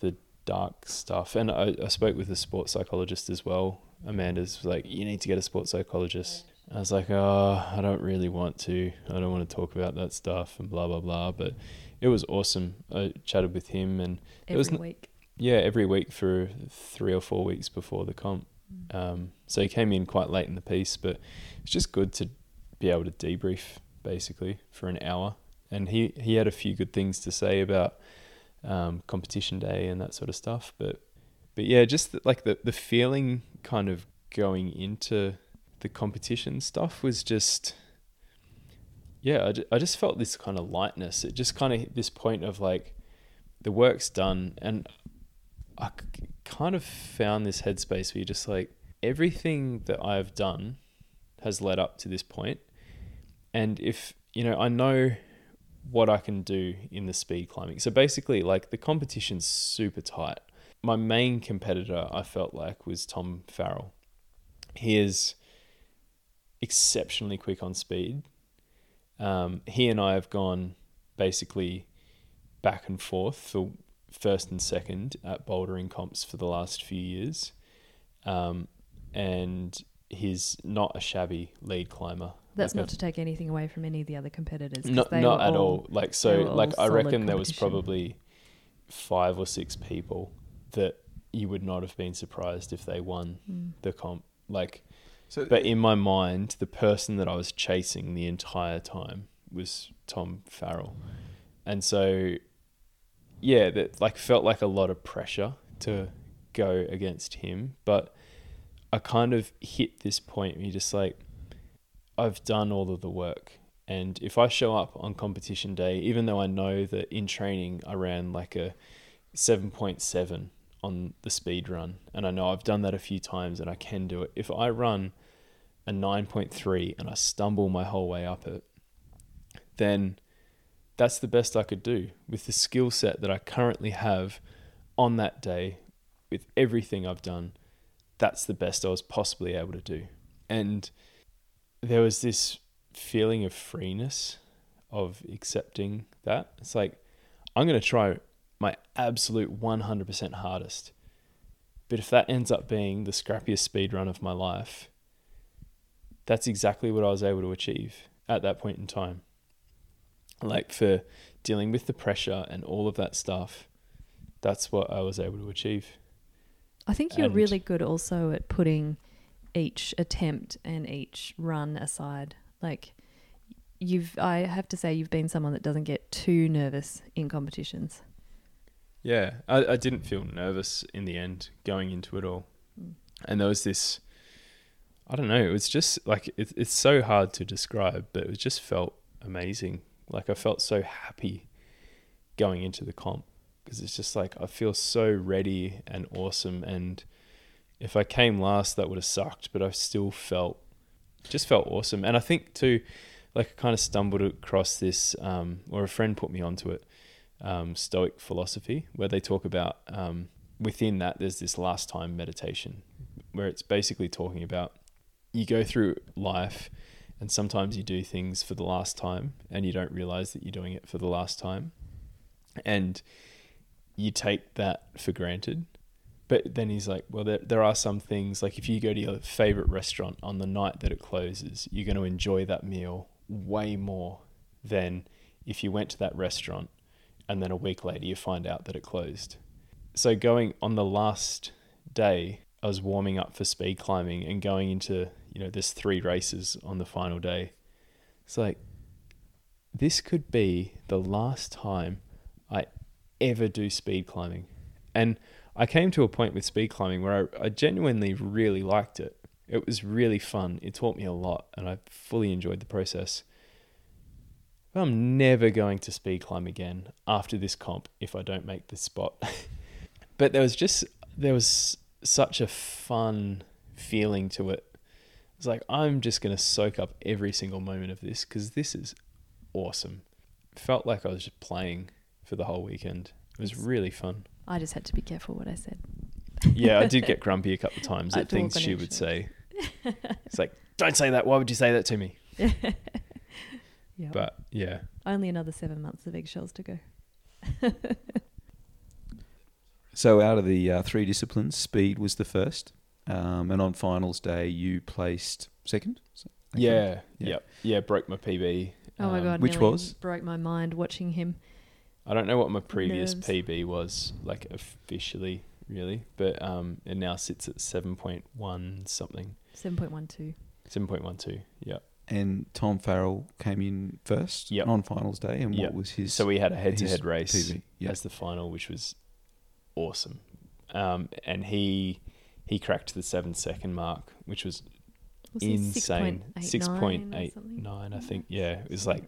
the dark stuff. And I, I spoke with a sports psychologist as well. Amanda's like, you need to get a sports psychologist. I was like, oh, I don't really want to. I don't want to talk about that stuff and blah blah blah. But it was awesome. I chatted with him and every it was week. yeah every week for three or four weeks before the comp. Um, so he came in quite late in the piece, but it's just good to be able to debrief basically for an hour. And he he had a few good things to say about um, competition day and that sort of stuff. But but yeah, just the, like the the feeling kind of going into the competition stuff was just yeah I, ju- I just felt this kind of lightness it just kind of this point of like the work's done and i kind of found this headspace where you're just like everything that i've done has led up to this point. point and if you know i know what i can do in the speed climbing so basically like the competition's super tight my main competitor i felt like was tom farrell he is exceptionally quick on speed. Um, he and I have gone basically back and forth for first and second at bouldering comps for the last few years. Um, and he's not a shabby lead climber. That's Like not a- to take anything away from any of the other competitors. not they not at all. Like so, like I reckon there was probably five or six people that you would not have been surprised if they won Mm. the comp. Like, So, but in my mind, the person that I was chasing the entire time was Tom Farrell, and so yeah, that like felt like a lot of pressure to go against him, but I kind of hit this point where just like, I've done all of the work. And if I show up on competition day, even though I know that in training I ran like a 7.7 on the speed run, and I know I've done that a few times and I can do it. If I run a 9.3 and I stumble my whole way up it, then that's the best I could do with the skill set that I currently have on that day with everything I've done. That's the best I was possibly able to do. And there was this feeling of freeness of accepting that. It's like, I'm going to try my absolute 100% hardest. But if that ends up being the scrappiest speed run of my life, that's exactly what I was able to achieve at that point in time. Like for dealing with the pressure and all of that stuff, that's what I was able to achieve. I think you're And- really good also at putting each attempt and each run aside. Like you've I have to say you've been someone that doesn't get too nervous in competitions. Yeah, I, I didn't feel nervous in the end going into it all. Mm. And there was this, I don't know, it was just like, it, it's so hard to describe, but it just felt amazing. Like I felt so happy going into the comp because it's just like, I feel so ready and awesome. And if I came last, that would have sucked, but I still felt, just felt awesome. And I think too, like I kind of stumbled across this, um, or a friend put me onto it um, Stoic philosophy, where they talk about um, within that there's this last time meditation, where it's basically talking about you go through life and sometimes you do things for the last time and you don't realize that you're doing it for the last time. And you take that for granted. But then he's like, well, there, there are some things, like if you go to your favorite restaurant on the night that it closes, you're going to enjoy that meal way more than if you went to that restaurant and then a week later you find out that it closed. So, going on the last day, I was warming up for speed climbing and going into, you know, there's three races on the final day. It's like, this could be the last time I ever do speed climbing. And I came to a point with speed climbing where I, I genuinely really liked it. It was really fun. It taught me a lot and I fully enjoyed the process. But I'm never going to speed climb again after this comp if I don't make this spot. *laughs* but there was just, there was such a fun feeling to it. It's like, I'm just going to soak up every single moment of this because this is awesome. Felt like I was just playing for the whole weekend. It was really fun. I just had to be careful what I said. Yeah, I did get *laughs* grumpy a couple of times at had to walk things she would say. *laughs* It's like, don't say that. Why would you say that to me? *laughs* yeah. But yeah, Only another seven months of eggshells to go. So out of the uh, three disciplines, speed was the first, um, and on finals day you placed second. Is yeah, Yeah. yeah, yeah. Broke my PB. Oh my Um, god, which was? broke my mind watching him. I don't know what my previous Nerves. PB was like officially, really, but um, it now sits at seven point one something, Seven point one two. seven point one two. Yeah. And Tom Farrell came in first Yep. on finals day, and Yep. what was his? So we had a head-to-head race PB? Yeah. as the final, which was awesome. Um, and he he cracked the seven second mark, which was Was insane. 6.89 Six point eight nine, I think. Yeah, it was like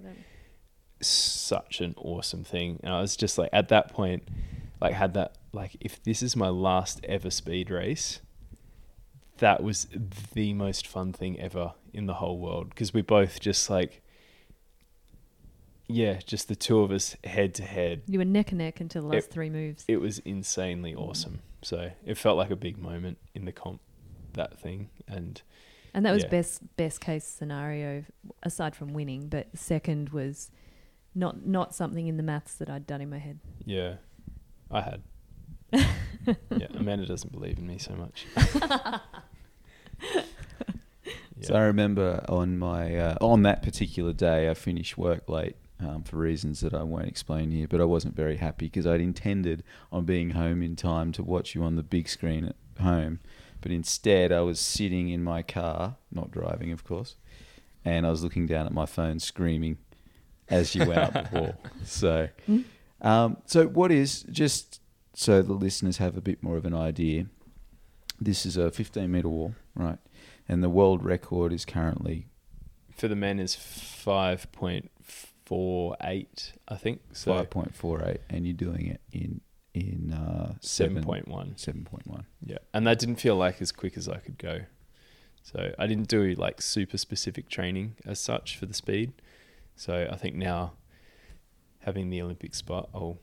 such an awesome thing. And I was just like at that point, like had that like if this is my last ever speed race, that was the most fun thing ever in the whole world because we both just like yeah, just the two of us head to head. You were neck and neck until the last It- three moves. It was insanely awesome. So it felt like a big moment in the comp, that thing. And And that was Yeah. best best case scenario aside from winning, but second was not not something in the maths that I'd done in my head. yeah, I had. *laughs* yeah, Amanda doesn't believe in me so much. *laughs* *laughs* So I remember on my uh, on that particular day, I finished work late um, for reasons that I won't explain here. But I wasn't very happy because I'd intended on being home in time to watch you on the big screen at home, but instead I was sitting in my car, not driving, of course, and I was looking down at my phone, screaming as you went up the *laughs* wall. So, Hmm? um, so what is just so the listeners have a bit more of an idea? This is a 15 meter wall, right? And the world record is currently for the men is five point four eight, I think. So 5.48, and you're doing it in in uh, seven point one. 7.1. Yeah, and that didn't feel like as quick as I could go. So I didn't do like super specific training as such for the speed. So I think now having the Olympic spot, oh,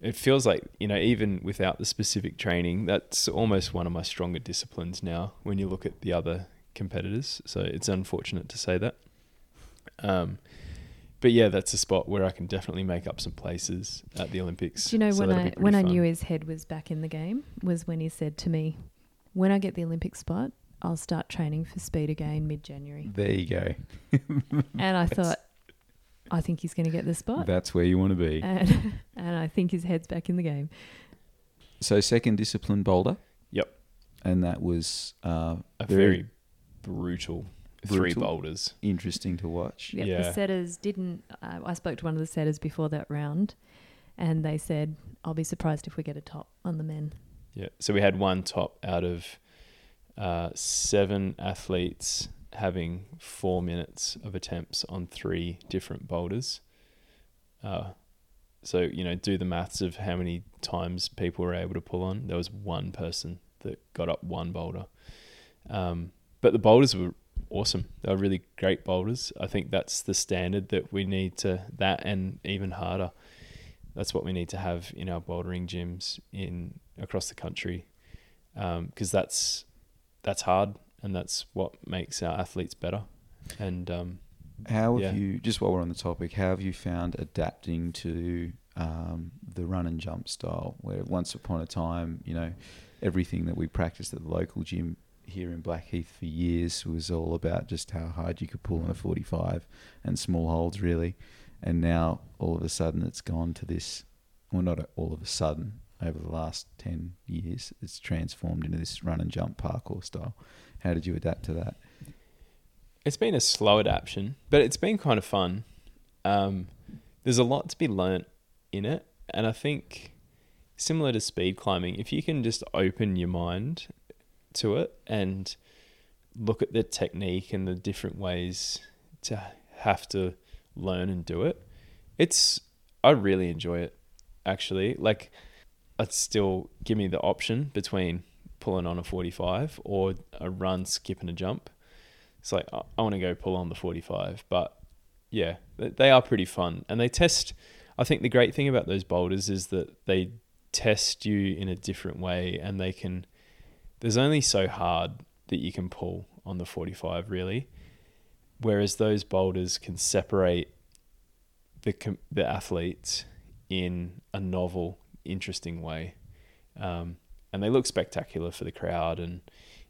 it feels like you know even without the specific training, that's almost one of my stronger disciplines now. When you look at the other competitors, so it's unfortunate to say that. Um, but yeah, that's a spot where I can definitely make up some places at the Olympics. Do you know So when I be pretty when I knew his head was back in the game was when he said to me, "When I get the Olympic spot, I'll start training for speed again mid January." There you go. *laughs* and I thought, I think he's going to get the spot, That's where you want to be. and *laughs* and I think his head's back in the game. So second discipline boulder. Yep. And that was uh, a very, very, brutal, three Brutal. boulders. interesting to watch. Yeah, Yeah. the setters didn't. Uh, I spoke to one of the setters before that round, and they said, "I'll be surprised if we get a top on the men." Yeah. So we had one top out of uh, seven athletes having four minutes of attempts on three different boulders. Uh, so you know, do the maths of how many times people were able to pull on. There was one person that got up one boulder, um, but the boulders were awesome. They were really great boulders. I think that's the standard that we need to that and even harder. that's what we need to have in our bouldering gyms in across the country, because that's that's hard and that's what makes our athletes better. And um, How have Yeah. you, just while we're on the topic, how have you found adapting to um, the run and jump style? Where once upon a time, you know, everything that we practiced at the local gym here in Blackheath for years was all about just how hard you could pull in a 45 and small holds, really. And now all of a sudden it's gone to this, well, not all of a sudden, over the last 10 years, it's transformed into this run and jump parkour style. How did you adapt to that? it's been a slow adaptation, but it's been kind of fun. Um, there's a lot to be learnt in it, and I think similar to speed climbing, if you can just open your mind to it and look at the technique and the different ways to have to learn and do it, it's I really enjoy it. Actually, like I'd still give me the option between pulling on a 45 or a run, skip, and a jump it's like I, I want to go pull on the 45 but yeah they, they are pretty fun and they test i think the great thing about those boulders is that they test you in a different way and they can there's only so hard that you can pull on the 45 really whereas those boulders can separate the com- the athletes in a novel interesting way um, and they look spectacular for the crowd and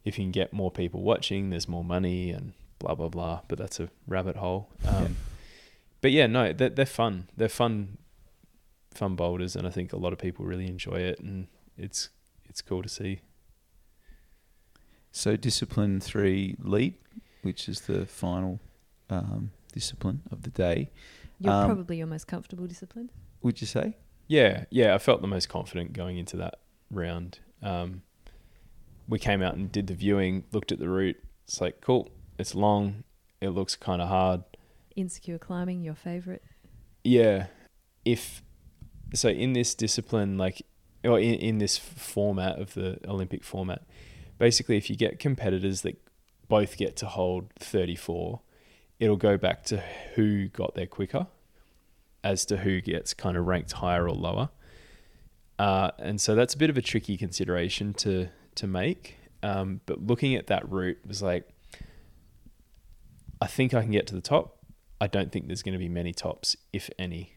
if you can get more people watching, there's more money and blah blah blah. But that's a rabbit hole. Um, Yeah. But yeah, no, they're they're fun. They're fun, fun boulders, and I think a lot of people really enjoy it, and it's it's cool to see. So discipline three lead, which is the final um, discipline of the day. You're Um, probably your most comfortable discipline. Would you say? Yeah, yeah, I felt the most confident going into that round. Um, we came out and did the viewing, looked at the route. It's like cool. It's long. It looks kind of hard. Insecure climbing, your favorite. Yeah. If so, in this discipline, like, or in, in this format of the Olympic format, basically, if you get competitors that both get to hold 34, it'll go back to who got there quicker as to who gets kind of ranked higher or lower. Uh, and so that's a bit of a tricky consideration to to make. Um, but looking at that route was like, I think I can get to the top. I don't think there's going to be many tops, if any.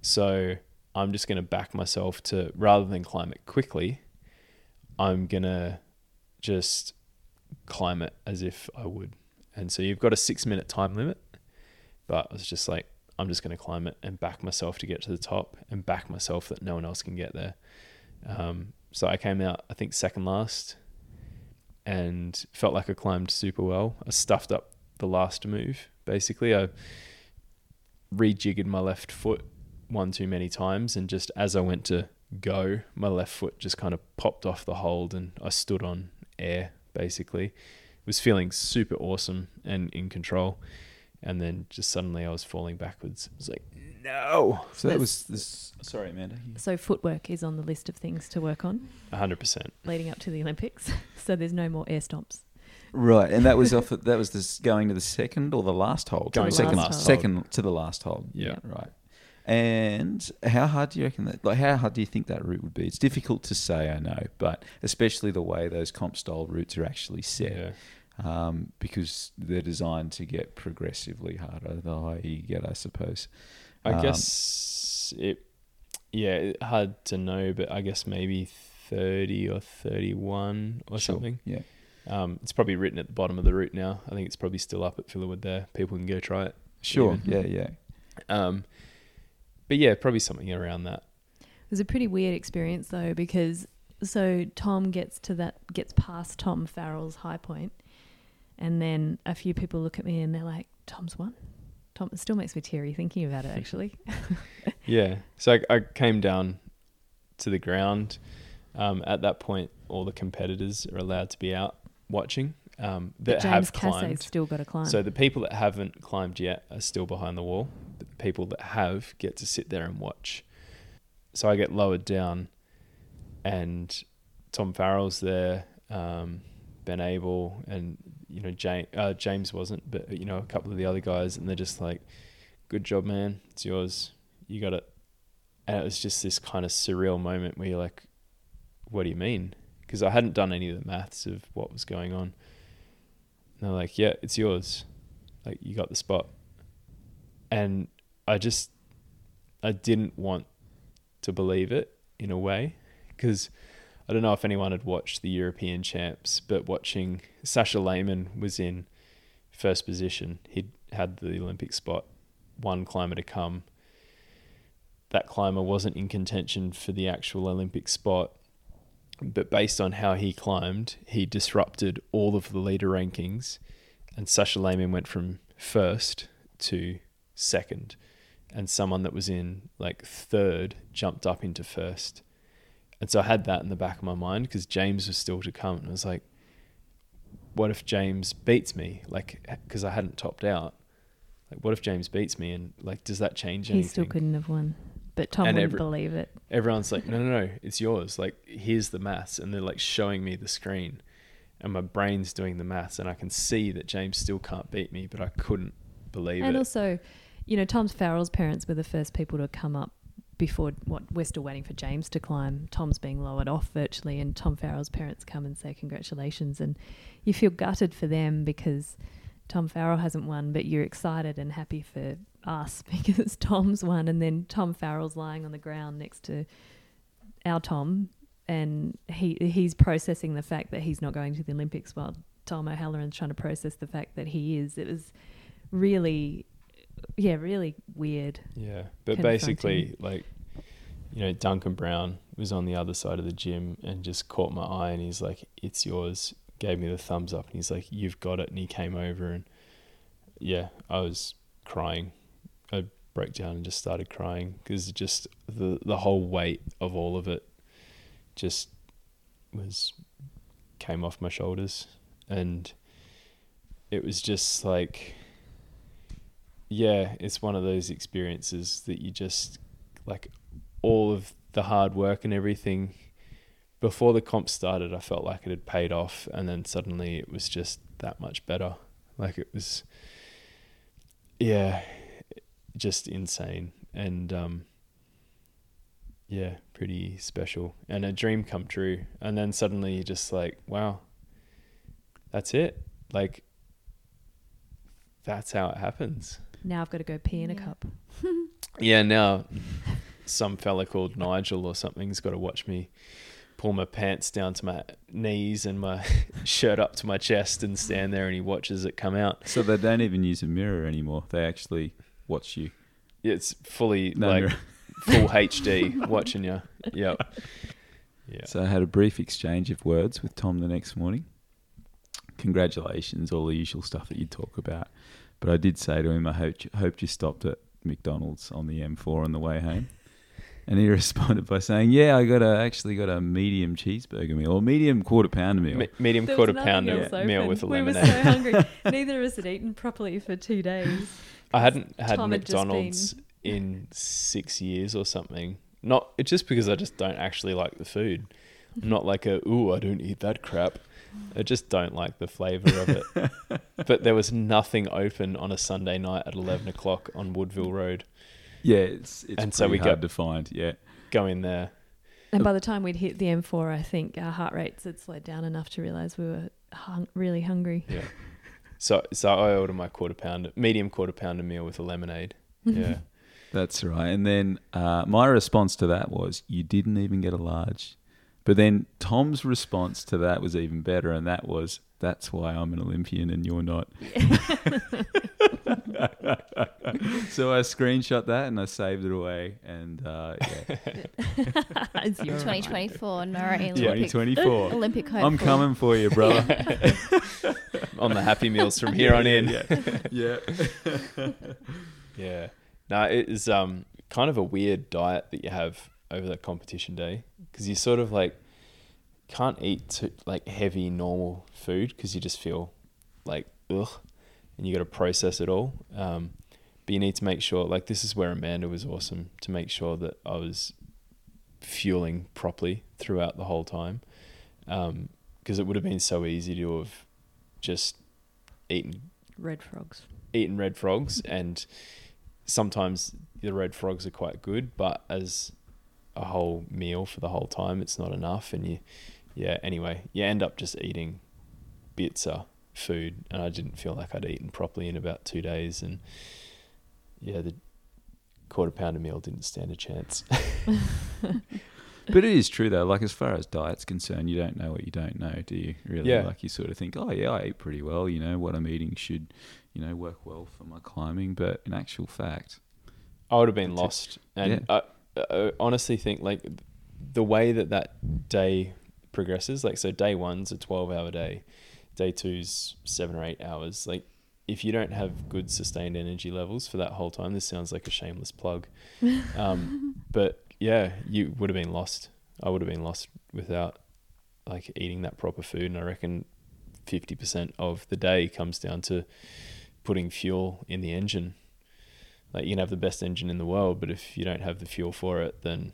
So I'm just going to back myself to rather than climb it quickly, I'm going to just climb it as if I would. And so you've got a six minute time limit, but I was just like, I'm just going to climb it and back myself to get to the top and back myself that no one else can get there. Um, so I came out, I think, second last and felt like I climbed super well. I stuffed up the last move, basically. I rejiggered my left foot one too many times, and just as I went to go, my left foot just kind of popped off the hold and I stood on air, basically. Was feeling super awesome and in control. And then just suddenly I was falling backwards. I was like, no. So that was this. Sorry, Amanda. you- So footwork is on the list of things to work on 100%. leading up to the Olympics. *laughs* so there's no more air stomps. Right, and that was off. That was this going to the second or the last hole. Going to the second, last hole. second to the last hole. Yeah. Right. And how hard do you reckon that? Like, how hard do you think that route would be? It's difficult to say, I know, but especially the way those comp style routes are actually set, Yeah. um, because they're designed to get progressively harder the higher you get, I suppose. I Um, guess it, yeah, hard to know, but I guess maybe 30 or 31 or Sure, something. Yeah. Um, it's probably written at the bottom of the route now. I think it's probably still up at Fillawood there. People can go try it. Sure. Even. Yeah. Yeah. Um, but yeah, probably something around that. It was a pretty weird experience though because so Tom gets to that gets past Tom Farrell's high point, and then a few people look at me and they're like, "Tom's won." Tom it still makes me teary thinking about it actually. *laughs* Yeah. So I, I came down to the ground. Um, at that point, all the competitors are allowed to be out watching um, that but James have Kassay's still got to climb. So the people that haven't climbed yet are still behind the wall. The people that have get to sit there and watch. So I get lowered down, and Tom Farrell's there, um, Ben Abel, and you know James. Uh, James wasn't, but you know a couple of the other guys, and they're just like, "Good job, man. It's yours. You got it." and it was just this kind of surreal moment where you're like, "What do you mean?" Because I hadn't done any of the maths of what was going on. And they're like, "Yeah, it's yours. Like you got the spot." And I just, I didn't want to believe it in a way because I don't know if anyone had watched the European champs, but watching Sascha Lehmann was in first position. He'd had the Olympic spot, one climber to come. That climber wasn't in contention for the actual Olympic spot, but based on how he climbed, he disrupted all of the leader rankings, and Sascha Lehmann went from first to second, and someone that was in like third jumped up into first. And so I had that in the back of my mind because James was still to come. And I was like, what if James beats me? Like, eh, because I hadn't topped out. Like, what if James beats me? And like, does that change anything? He still couldn't have won. But Tom And wouldn't every- believe it. Everyone's like, no, no, no, it's yours. Like, here's the maths. And they're like showing me the screen. And my brain's doing the maths. And I can see that James still can't beat me, but I couldn't believe And it. also, you know, Tom Farrell's parents were the first people to come up before what we're still waiting for James to climb. Tom's being lowered off virtually, and Tom Farrell's parents come and say congratulations, and you feel gutted for them because Tom Farrell hasn't won, but you're excited and happy for us *laughs* because Tom's won, and then Tom Farrell's lying on the ground next to our Tom, and he he's processing the fact that he's not going to the Olympics while Tom O'Halloran's trying to process the fact that he is. It was really, yeah, really weird. Yeah, but basically, like, you know, Duncan Brown was on the other side of the gym and just caught my eye, and he's like, "It's yours." Gave me the thumbs up, and he's like, "You've got it." And he came over, and yeah, I was crying. I broke down and just started crying because just the the whole weight of all of it just was came off my shoulders, and it was just like yeah, it's one of those experiences that you just like all of the hard work and everything before the comp started, I felt like it had paid off, and then suddenly it was just that much better. Like it was, yeah, just insane, and um, yeah, pretty special, and a dream come true. And then suddenly you're just like, wow, that's it. Like that's how it happens. Now I've got to go pee in a cup. *laughs* Yeah, now some fella called Nigel or something's got to watch me pull my pants down to my knees and my *laughs* shirt up to my chest and stand there and he watches it come out. So they don't even use a mirror anymore. They actually watch you. It's fully No like mirror. full *laughs* HD watching you. Yep. Yeah. So I had a brief exchange of words with Tom the next morning. Congratulations, all the usual stuff that you talk about. But I did say to him, I hoped you, hoped you stopped at McDonald's on the M4 on the way home. And he *laughs* responded by saying, "Yeah, I got a actually got a medium cheeseburger meal or medium quarter pounder meal." Me- medium There quarter nothing pounder else meal open. with a we lemonade. were so *laughs* hungry. Neither of us had eaten properly for two days. I hadn't had Tom had just McDonald's in six years or something. Not it's just because I just don't actually like the food. I'm not like a ooh, I don't eat that crap. I just don't like the flavour of it. *laughs* but there was nothing open on a Sunday night at eleven o'clock on Woodville Road. yeah, it's it's And so we hard got- to find. Yeah, Go in there. And by the time we'd hit the M4, I think our heart rates had slowed down enough to realise we were hung- really hungry. Yeah. So so I ordered my quarter pounder medium quarter pounder meal with a lemonade. *laughs* Yeah. that's right. And then uh, my response to that was, "You didn't even get a large." But then Tom's response to that was even better, and that was, "That's why I'm an Olympian and you're not." *laughs* so I screenshot that and I saved it away, and uh, yeah, It's your 2024 *laughs* Noreen Yeah. Olympic, 2024. Olympic hopeful. I'm coming for you, brother. on the happy meals from here on in. yeah. *laughs* Yeah. No, it is um kind of a weird diet that you have over that competition day because you sort of like can't eat too, like heavy normal food because you just feel like ugh, and you got to process it all. Um, but you need to make sure like this is where Amanda was awesome to make sure that I was fueling properly throughout the whole time because it would have been so easy to have just eaten red frogs. eaten red frogs and sometimes the red frogs are quite good but as a whole meal for the whole time. It's not enough, and you, yeah. Anyway, you end up just eating bits of food, and I didn't feel like I'd eaten properly in about two days, and yeah, the quarter pounder meal didn't stand a chance. *laughs* But it is true though. Like as far as diet's concerned, you don't know what you don't know, do you? Really? Yeah. Like you sort of think, oh yeah, I eat pretty well. You know what I'm eating should, you know, work well for my climbing. But in actual fact, I would have been lost, and I, I honestly think like the way that that day progresses, like so, day one's a twelve-hour day, day two's seven or eight hours. Like if you don't have good sustained energy levels for that whole time, this sounds like a shameless plug, *laughs* um, but yeah, you would have been lost. I would have been lost without like eating that proper food, and I reckon fifty percent of the day comes down to putting fuel in the engine like you can have the best engine in the world, but if you don't have the fuel for it, then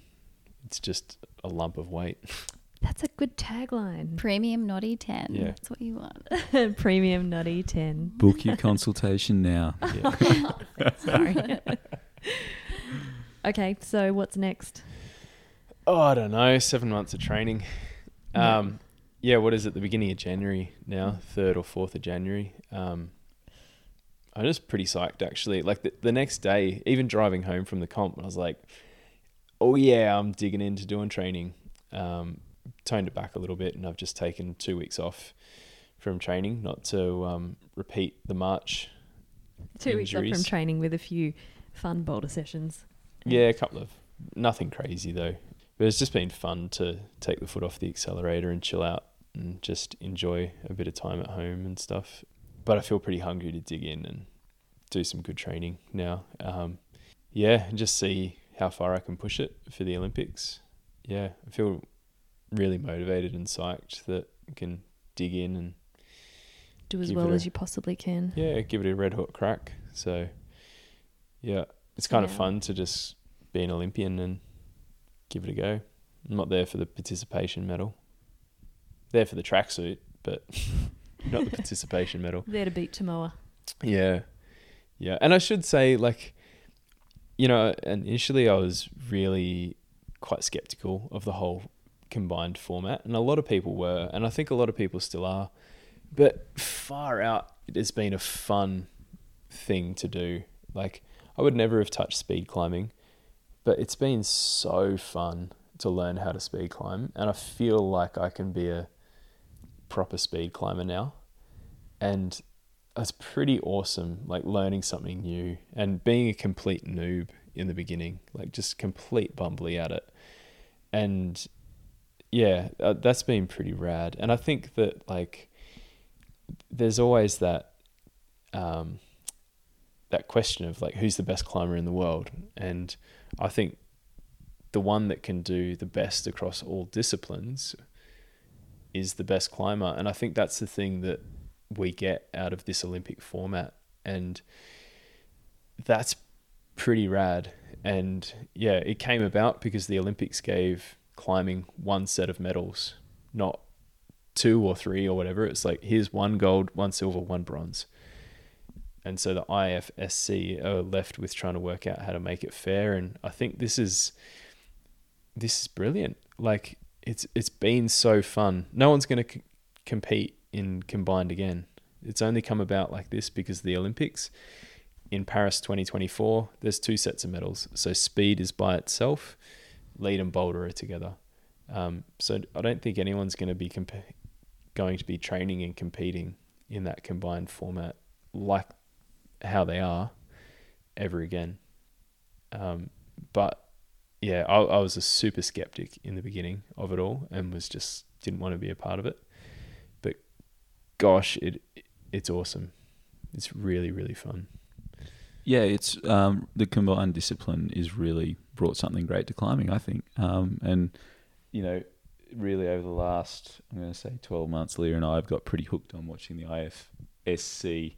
it's just a lump of weight. *laughs* That's a good tagline. Premium Naughty 10. Yeah. That's what you want. *laughs* Premium Nutty 10. book your consultation now. *laughs* Sorry. okay, so what's next? oh, I don't know. Seven months of training. Yeah. Um, yeah. What is it? The beginning of January now, third or fourth of January. Um, I'm just pretty psyched actually. Like the, the next day, even driving home from the comp, I was like, "Oh yeah, I'm digging into doing training." Um, toned it back a little bit, and I've just taken two weeks off from training, not to um, repeat the march Two weeks off from training with a few fun boulder sessions. Yeah, a couple of nothing crazy though. But it's just been fun to take the foot off the accelerator and chill out and just enjoy a bit of time at home and stuff. But I feel pretty hungry to dig in and do some good training now. Um, yeah, and just see how far I can push it for the Olympics. Yeah, I feel really motivated and psyched that I can dig in and Do as well it as you possibly can. yeah, give it a red hot crack. So, yeah, it's kind of fun to just be an Olympian and give it a go. I'm not there for the participation medal. There for the tracksuit, but *laughs* not the participation medal. *laughs* There to beat Tomoa. Yeah, yeah, and I should say, like, you know, initially I was really quite skeptical of the whole combined format, and a lot of people were, and I think a lot of people still are. But far out, it has been a fun thing to do. Like, I would never have touched speed climbing, but it's been so fun to learn how to speed climb, and I feel like I can be a proper speed climber now. And it's pretty awesome, like learning something new and being a complete noob in the beginning, like just complete bumbly at it. And yeah, uh, that's been pretty rad. And I think that like there's always that um, that question of like who's the best climber in the world, and I think the one that can do the best across all disciplines is the best climber, and I think that's the thing that we get out of this Olympic format, and that's pretty rad. And yeah, it came about because the Olympics gave climbing one set of medals, not two or three or whatever. It's like here's one gold, one silver, one bronze. And so the IFSC are left with trying to work out how to make it fair. And I think this is this is brilliant. Like it's it's been so fun. No one's going to c- compete in combined again. It's only come about like this because of the Olympics. In Paris 2024, there's two sets of medals. So speed is by itself, lead and boulder are together. Um, so I don't think anyone's going to be comp- going to be training and competing in that combined format like how they are ever again. Um, but yeah, I, I was a super skeptic in the beginning of it all and was just didn't want to be a part of it. But gosh, it it's awesome. It's really really fun. Yeah, it's um, the combined discipline is really brought something great to climbing, I think. Um, and you know, really over the last I'm going to say 12 months, Leah and I have got pretty hooked on watching the IFSC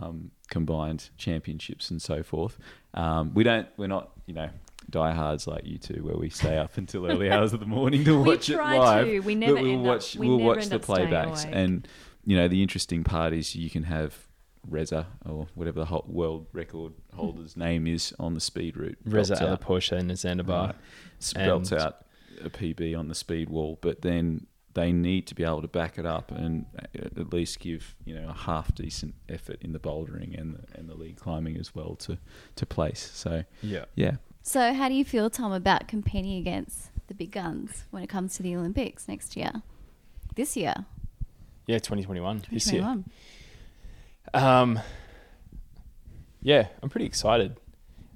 um, combined championships and so forth. Um, we don't, we're not, you know, diehards like you two, where we stay up until early *laughs* hours of the morning to We watch it live. to. We but never we'll end watch, up. We we'll never watch end the up playbacks, and you know, the interesting part is you can have Reza or whatever the ho- world record holder's *laughs* name is on the speed route. Reza belts out. Porsche and Zandabar. Right. Spelt And- out a PB on the speed wall, but then they need to be able to back it up and uh, at least give you know a half decent effort in the bouldering and the, and the lead climbing as well to to place. So Yeah. yeah, So, how do you feel, Tom, about competing against the big guns when it comes to the Olympics next year? This year, Yeah, 2021. This year. Um, yeah, I'm pretty excited.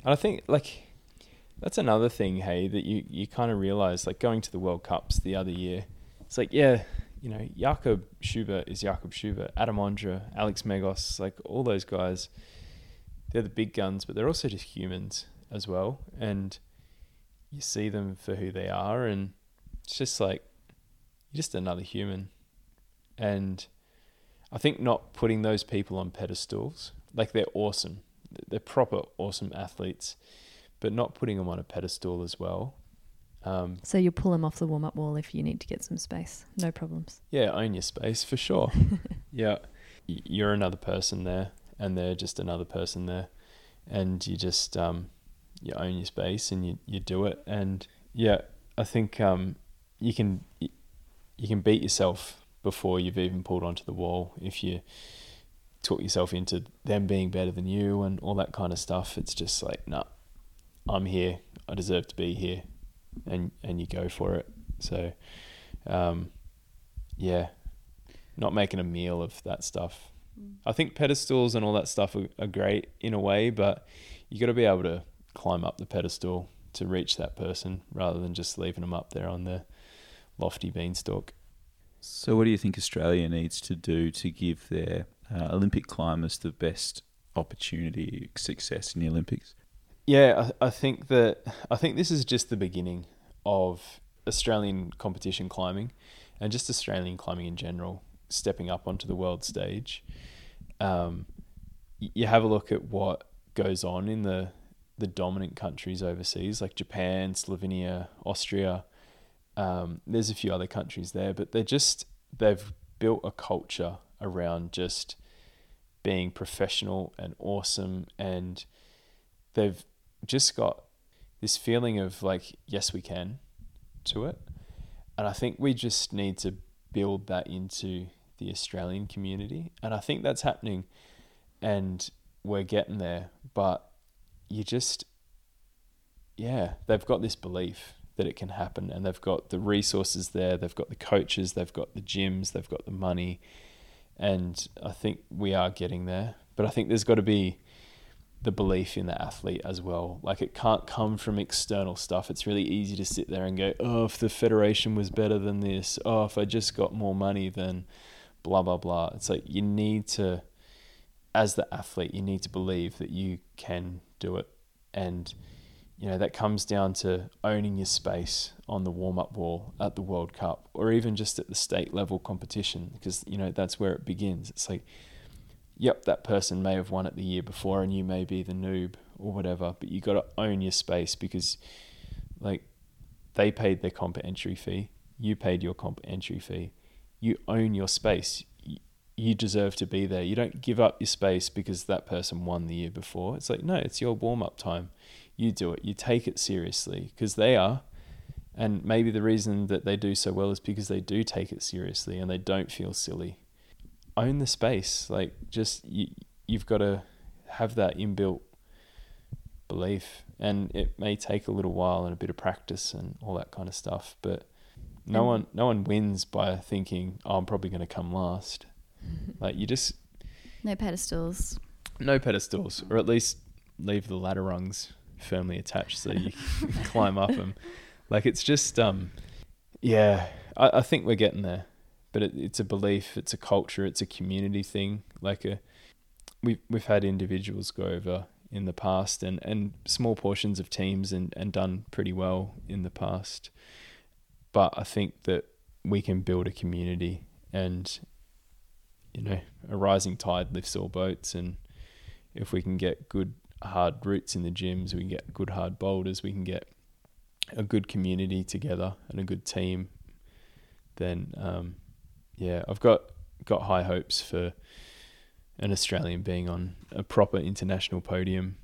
And I think, like, that's another thing, hey, that you, you kind of realize, like, going to the World Cups the other year, it's like, yeah, you know, Jakob Schubert is Jakob Schubert, Adam Ondra, Alex Megos, like, all those guys, they're the big guns, but they're also just humans as well. And you see them for who they are, and it's just like, you're just another human. And I think not putting those people on pedestals, like they're awesome, they're proper awesome athletes, but not putting them on a pedestal as well. Um, So you'll pull them off the warm up wall if you need to get some space. No problems. yeah, own your space for sure. *laughs* yeah, you're another person there, and they're just another person there, and you just um, you own your space and you, you do it. And yeah, I think um, you can you can beat yourself before you've even pulled onto the wall if you talk yourself into them being better than you and all that kind of stuff. It's just like, nah, I'm here. I deserve to be here, and and you go for it. So, um, yeah, not making a meal of that stuff. I think pedestals and all that stuff are, are great in a way, but you got to be able to climb up the pedestal to reach that person rather than just leaving them up there on the lofty beanstalk. So, what do you think Australia needs to do to give their uh, Olympic climbers the best opportunity, success in the Olympics? Yeah, I, I think that I think this is just the beginning of Australian competition climbing, and just Australian climbing in general, stepping up onto the world stage. Um, you have a look at what goes on in the the dominant countries overseas, like Japan, Slovenia, Austria. Um, there's a few other countries there, but they're just they've built a culture around just being professional and awesome and they've just got this feeling of like yes we can to it and i think we just need to build that into the australian community and i think that's happening and we're getting there but you just yeah they've got this belief that it can happen and they've got the resources there they've got the coaches they've got the gyms they've got the money and i think we are getting there but i think there's got to be the belief in the athlete as well. Like it can't come from external stuff. It's really easy to sit there and go, oh, if the federation was better than this, oh, if I just got more money, then blah, blah, blah. It's like you need to, as the athlete, you need to believe that you can do it. And, you know, that comes down to owning your space on the warm up wall at the World Cup or even just at the state level competition because, you know, that's where it begins. It's like, yep, that person may have won it the year before and you may be the noob or whatever, but you got to own your space because like they paid their comp entry fee, you paid your comp entry fee. You own your space. You deserve to be there. You don't give up your space because that person won the year before. It's like, no, it's your warm up time. You do it. You take it seriously because they are. And maybe the reason that they do so well is because they do take it seriously and they don't feel silly own the space. Like just you, you've got to have that inbuilt belief, and it may take a little while and a bit of practice and all that kind of stuff. But no one, no one wins by thinking, "Oh, I'm probably going to come last." Like you just No pedestals. no pedestals, or at least leave the ladder rungs firmly attached so you can *laughs* climb up them. Like it's just, um, yeah, I, I think we're getting there, but it, it's a belief, it's a culture, it's a community thing. Like a, we've we've had individuals go over in the past and, and small portions of teams and, and done pretty well in the past. But I think that we can build a community and you know, a rising tide lifts all boats and if we can get good hard routes in the gyms, we can get good hard boulders, we can get a good community together and a good team, then um, yeah, I've got got high hopes for an Australian being on a proper international podium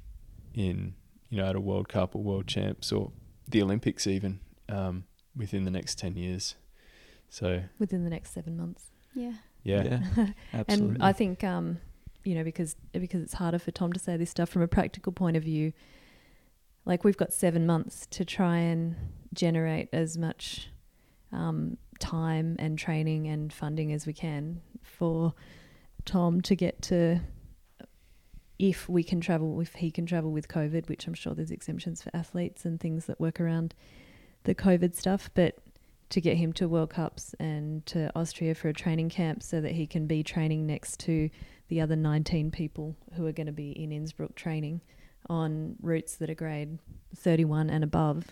in you know at a World Cup or World Champs or the Olympics even um, within the next ten years. So within the next seven months. Yeah. Yeah, absolutely. *laughs* And I think, um, you know, because because it's harder for Tom to say this stuff from a practical point of view. Like we've got seven months to try and generate as much um, time and training and funding as we can for Tom to get to. If we can travel, if he can travel with COVID, which I'm sure there's exemptions for athletes and things that work around the COVID stuff, but to get him to World Cups and to Austria for a training camp so that he can be training next to the other 19 people who are going to be in Innsbruck training on routes that are grade 31 and above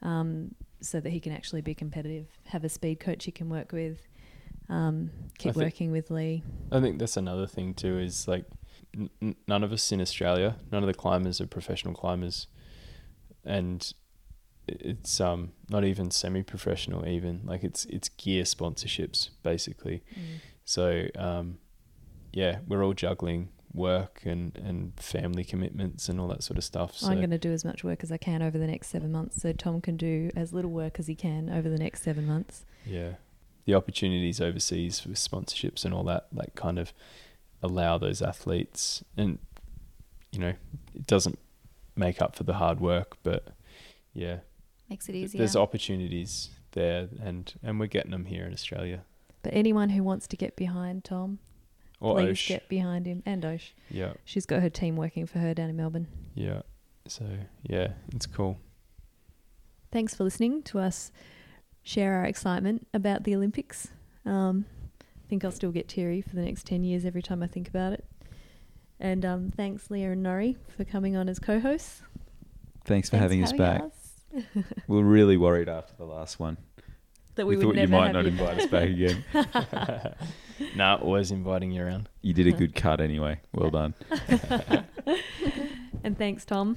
um, so that he can actually be competitive, have a speed coach he can work with, um, keep think- working with Lee. I think that's another thing too. Is like n- none of us in Australia, none of the climbers are professional climbers, and it's um not even semi-professional. Even like it's it's gear sponsorships basically. So um, yeah, we're all juggling work and and family commitments and all that sort of stuff. So I'm going to do as much work as I can over the next seven months so Tom can do as little work as he can over the next seven months. yeah, the opportunities overseas for sponsorships and all that like kind of allow those athletes and you know it doesn't make up for the hard work, but yeah, Makes it th- easier. there's opportunities there and and we're getting them here in Australia. But anyone who wants to get behind Tom, Or please Osh. get behind him. And Osh. yeah, She's got her team working for her down in Melbourne. yeah. So yeah, it's cool. Thanks for listening to us share our excitement about the Olympics. Um, I think I'll still get teary for the next 10 years every time I think about it. And um, thanks, Leah and Nori, for coming on as co hosts. Thanks for Thanks having for us back. us. We *laughs* were really worried after the last one. That We, we, would thought you might not you. invite us back again. *laughs* nah, always inviting you around. You did a good cut anyway. Well done. *laughs* And thanks, Tom,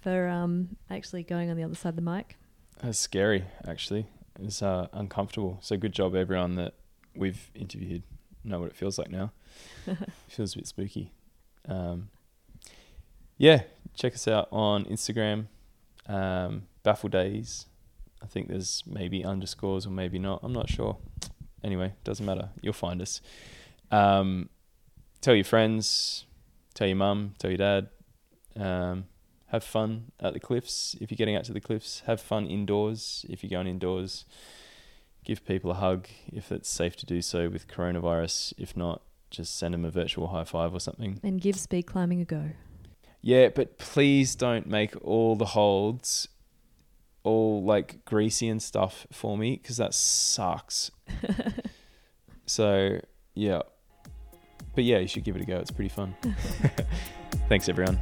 for um, actually going on the other side of the mic. That's scary, actually. It's uh, uncomfortable. So good job, everyone that we've interviewed. Know what it feels like now. feels a bit spooky. Um, yeah, check us out on Instagram, um, Baffle Days. I think there's maybe underscores or maybe not. I'm not sure. Anyway, doesn't matter. You'll find us. Um, tell your friends, tell your mum, tell your dad. Um, have fun at the cliffs if you're getting out to the cliffs. Have fun indoors if you're going indoors. Give people a hug if it's safe to do so with coronavirus. If not, just send them a virtual high five or something. And give speed climbing a go. Yeah, but please don't make all the holds all like greasy and stuff for me because that sucks. *laughs* so, yeah. But yeah, you should give it a go. It's pretty fun. *laughs* Thanks, everyone.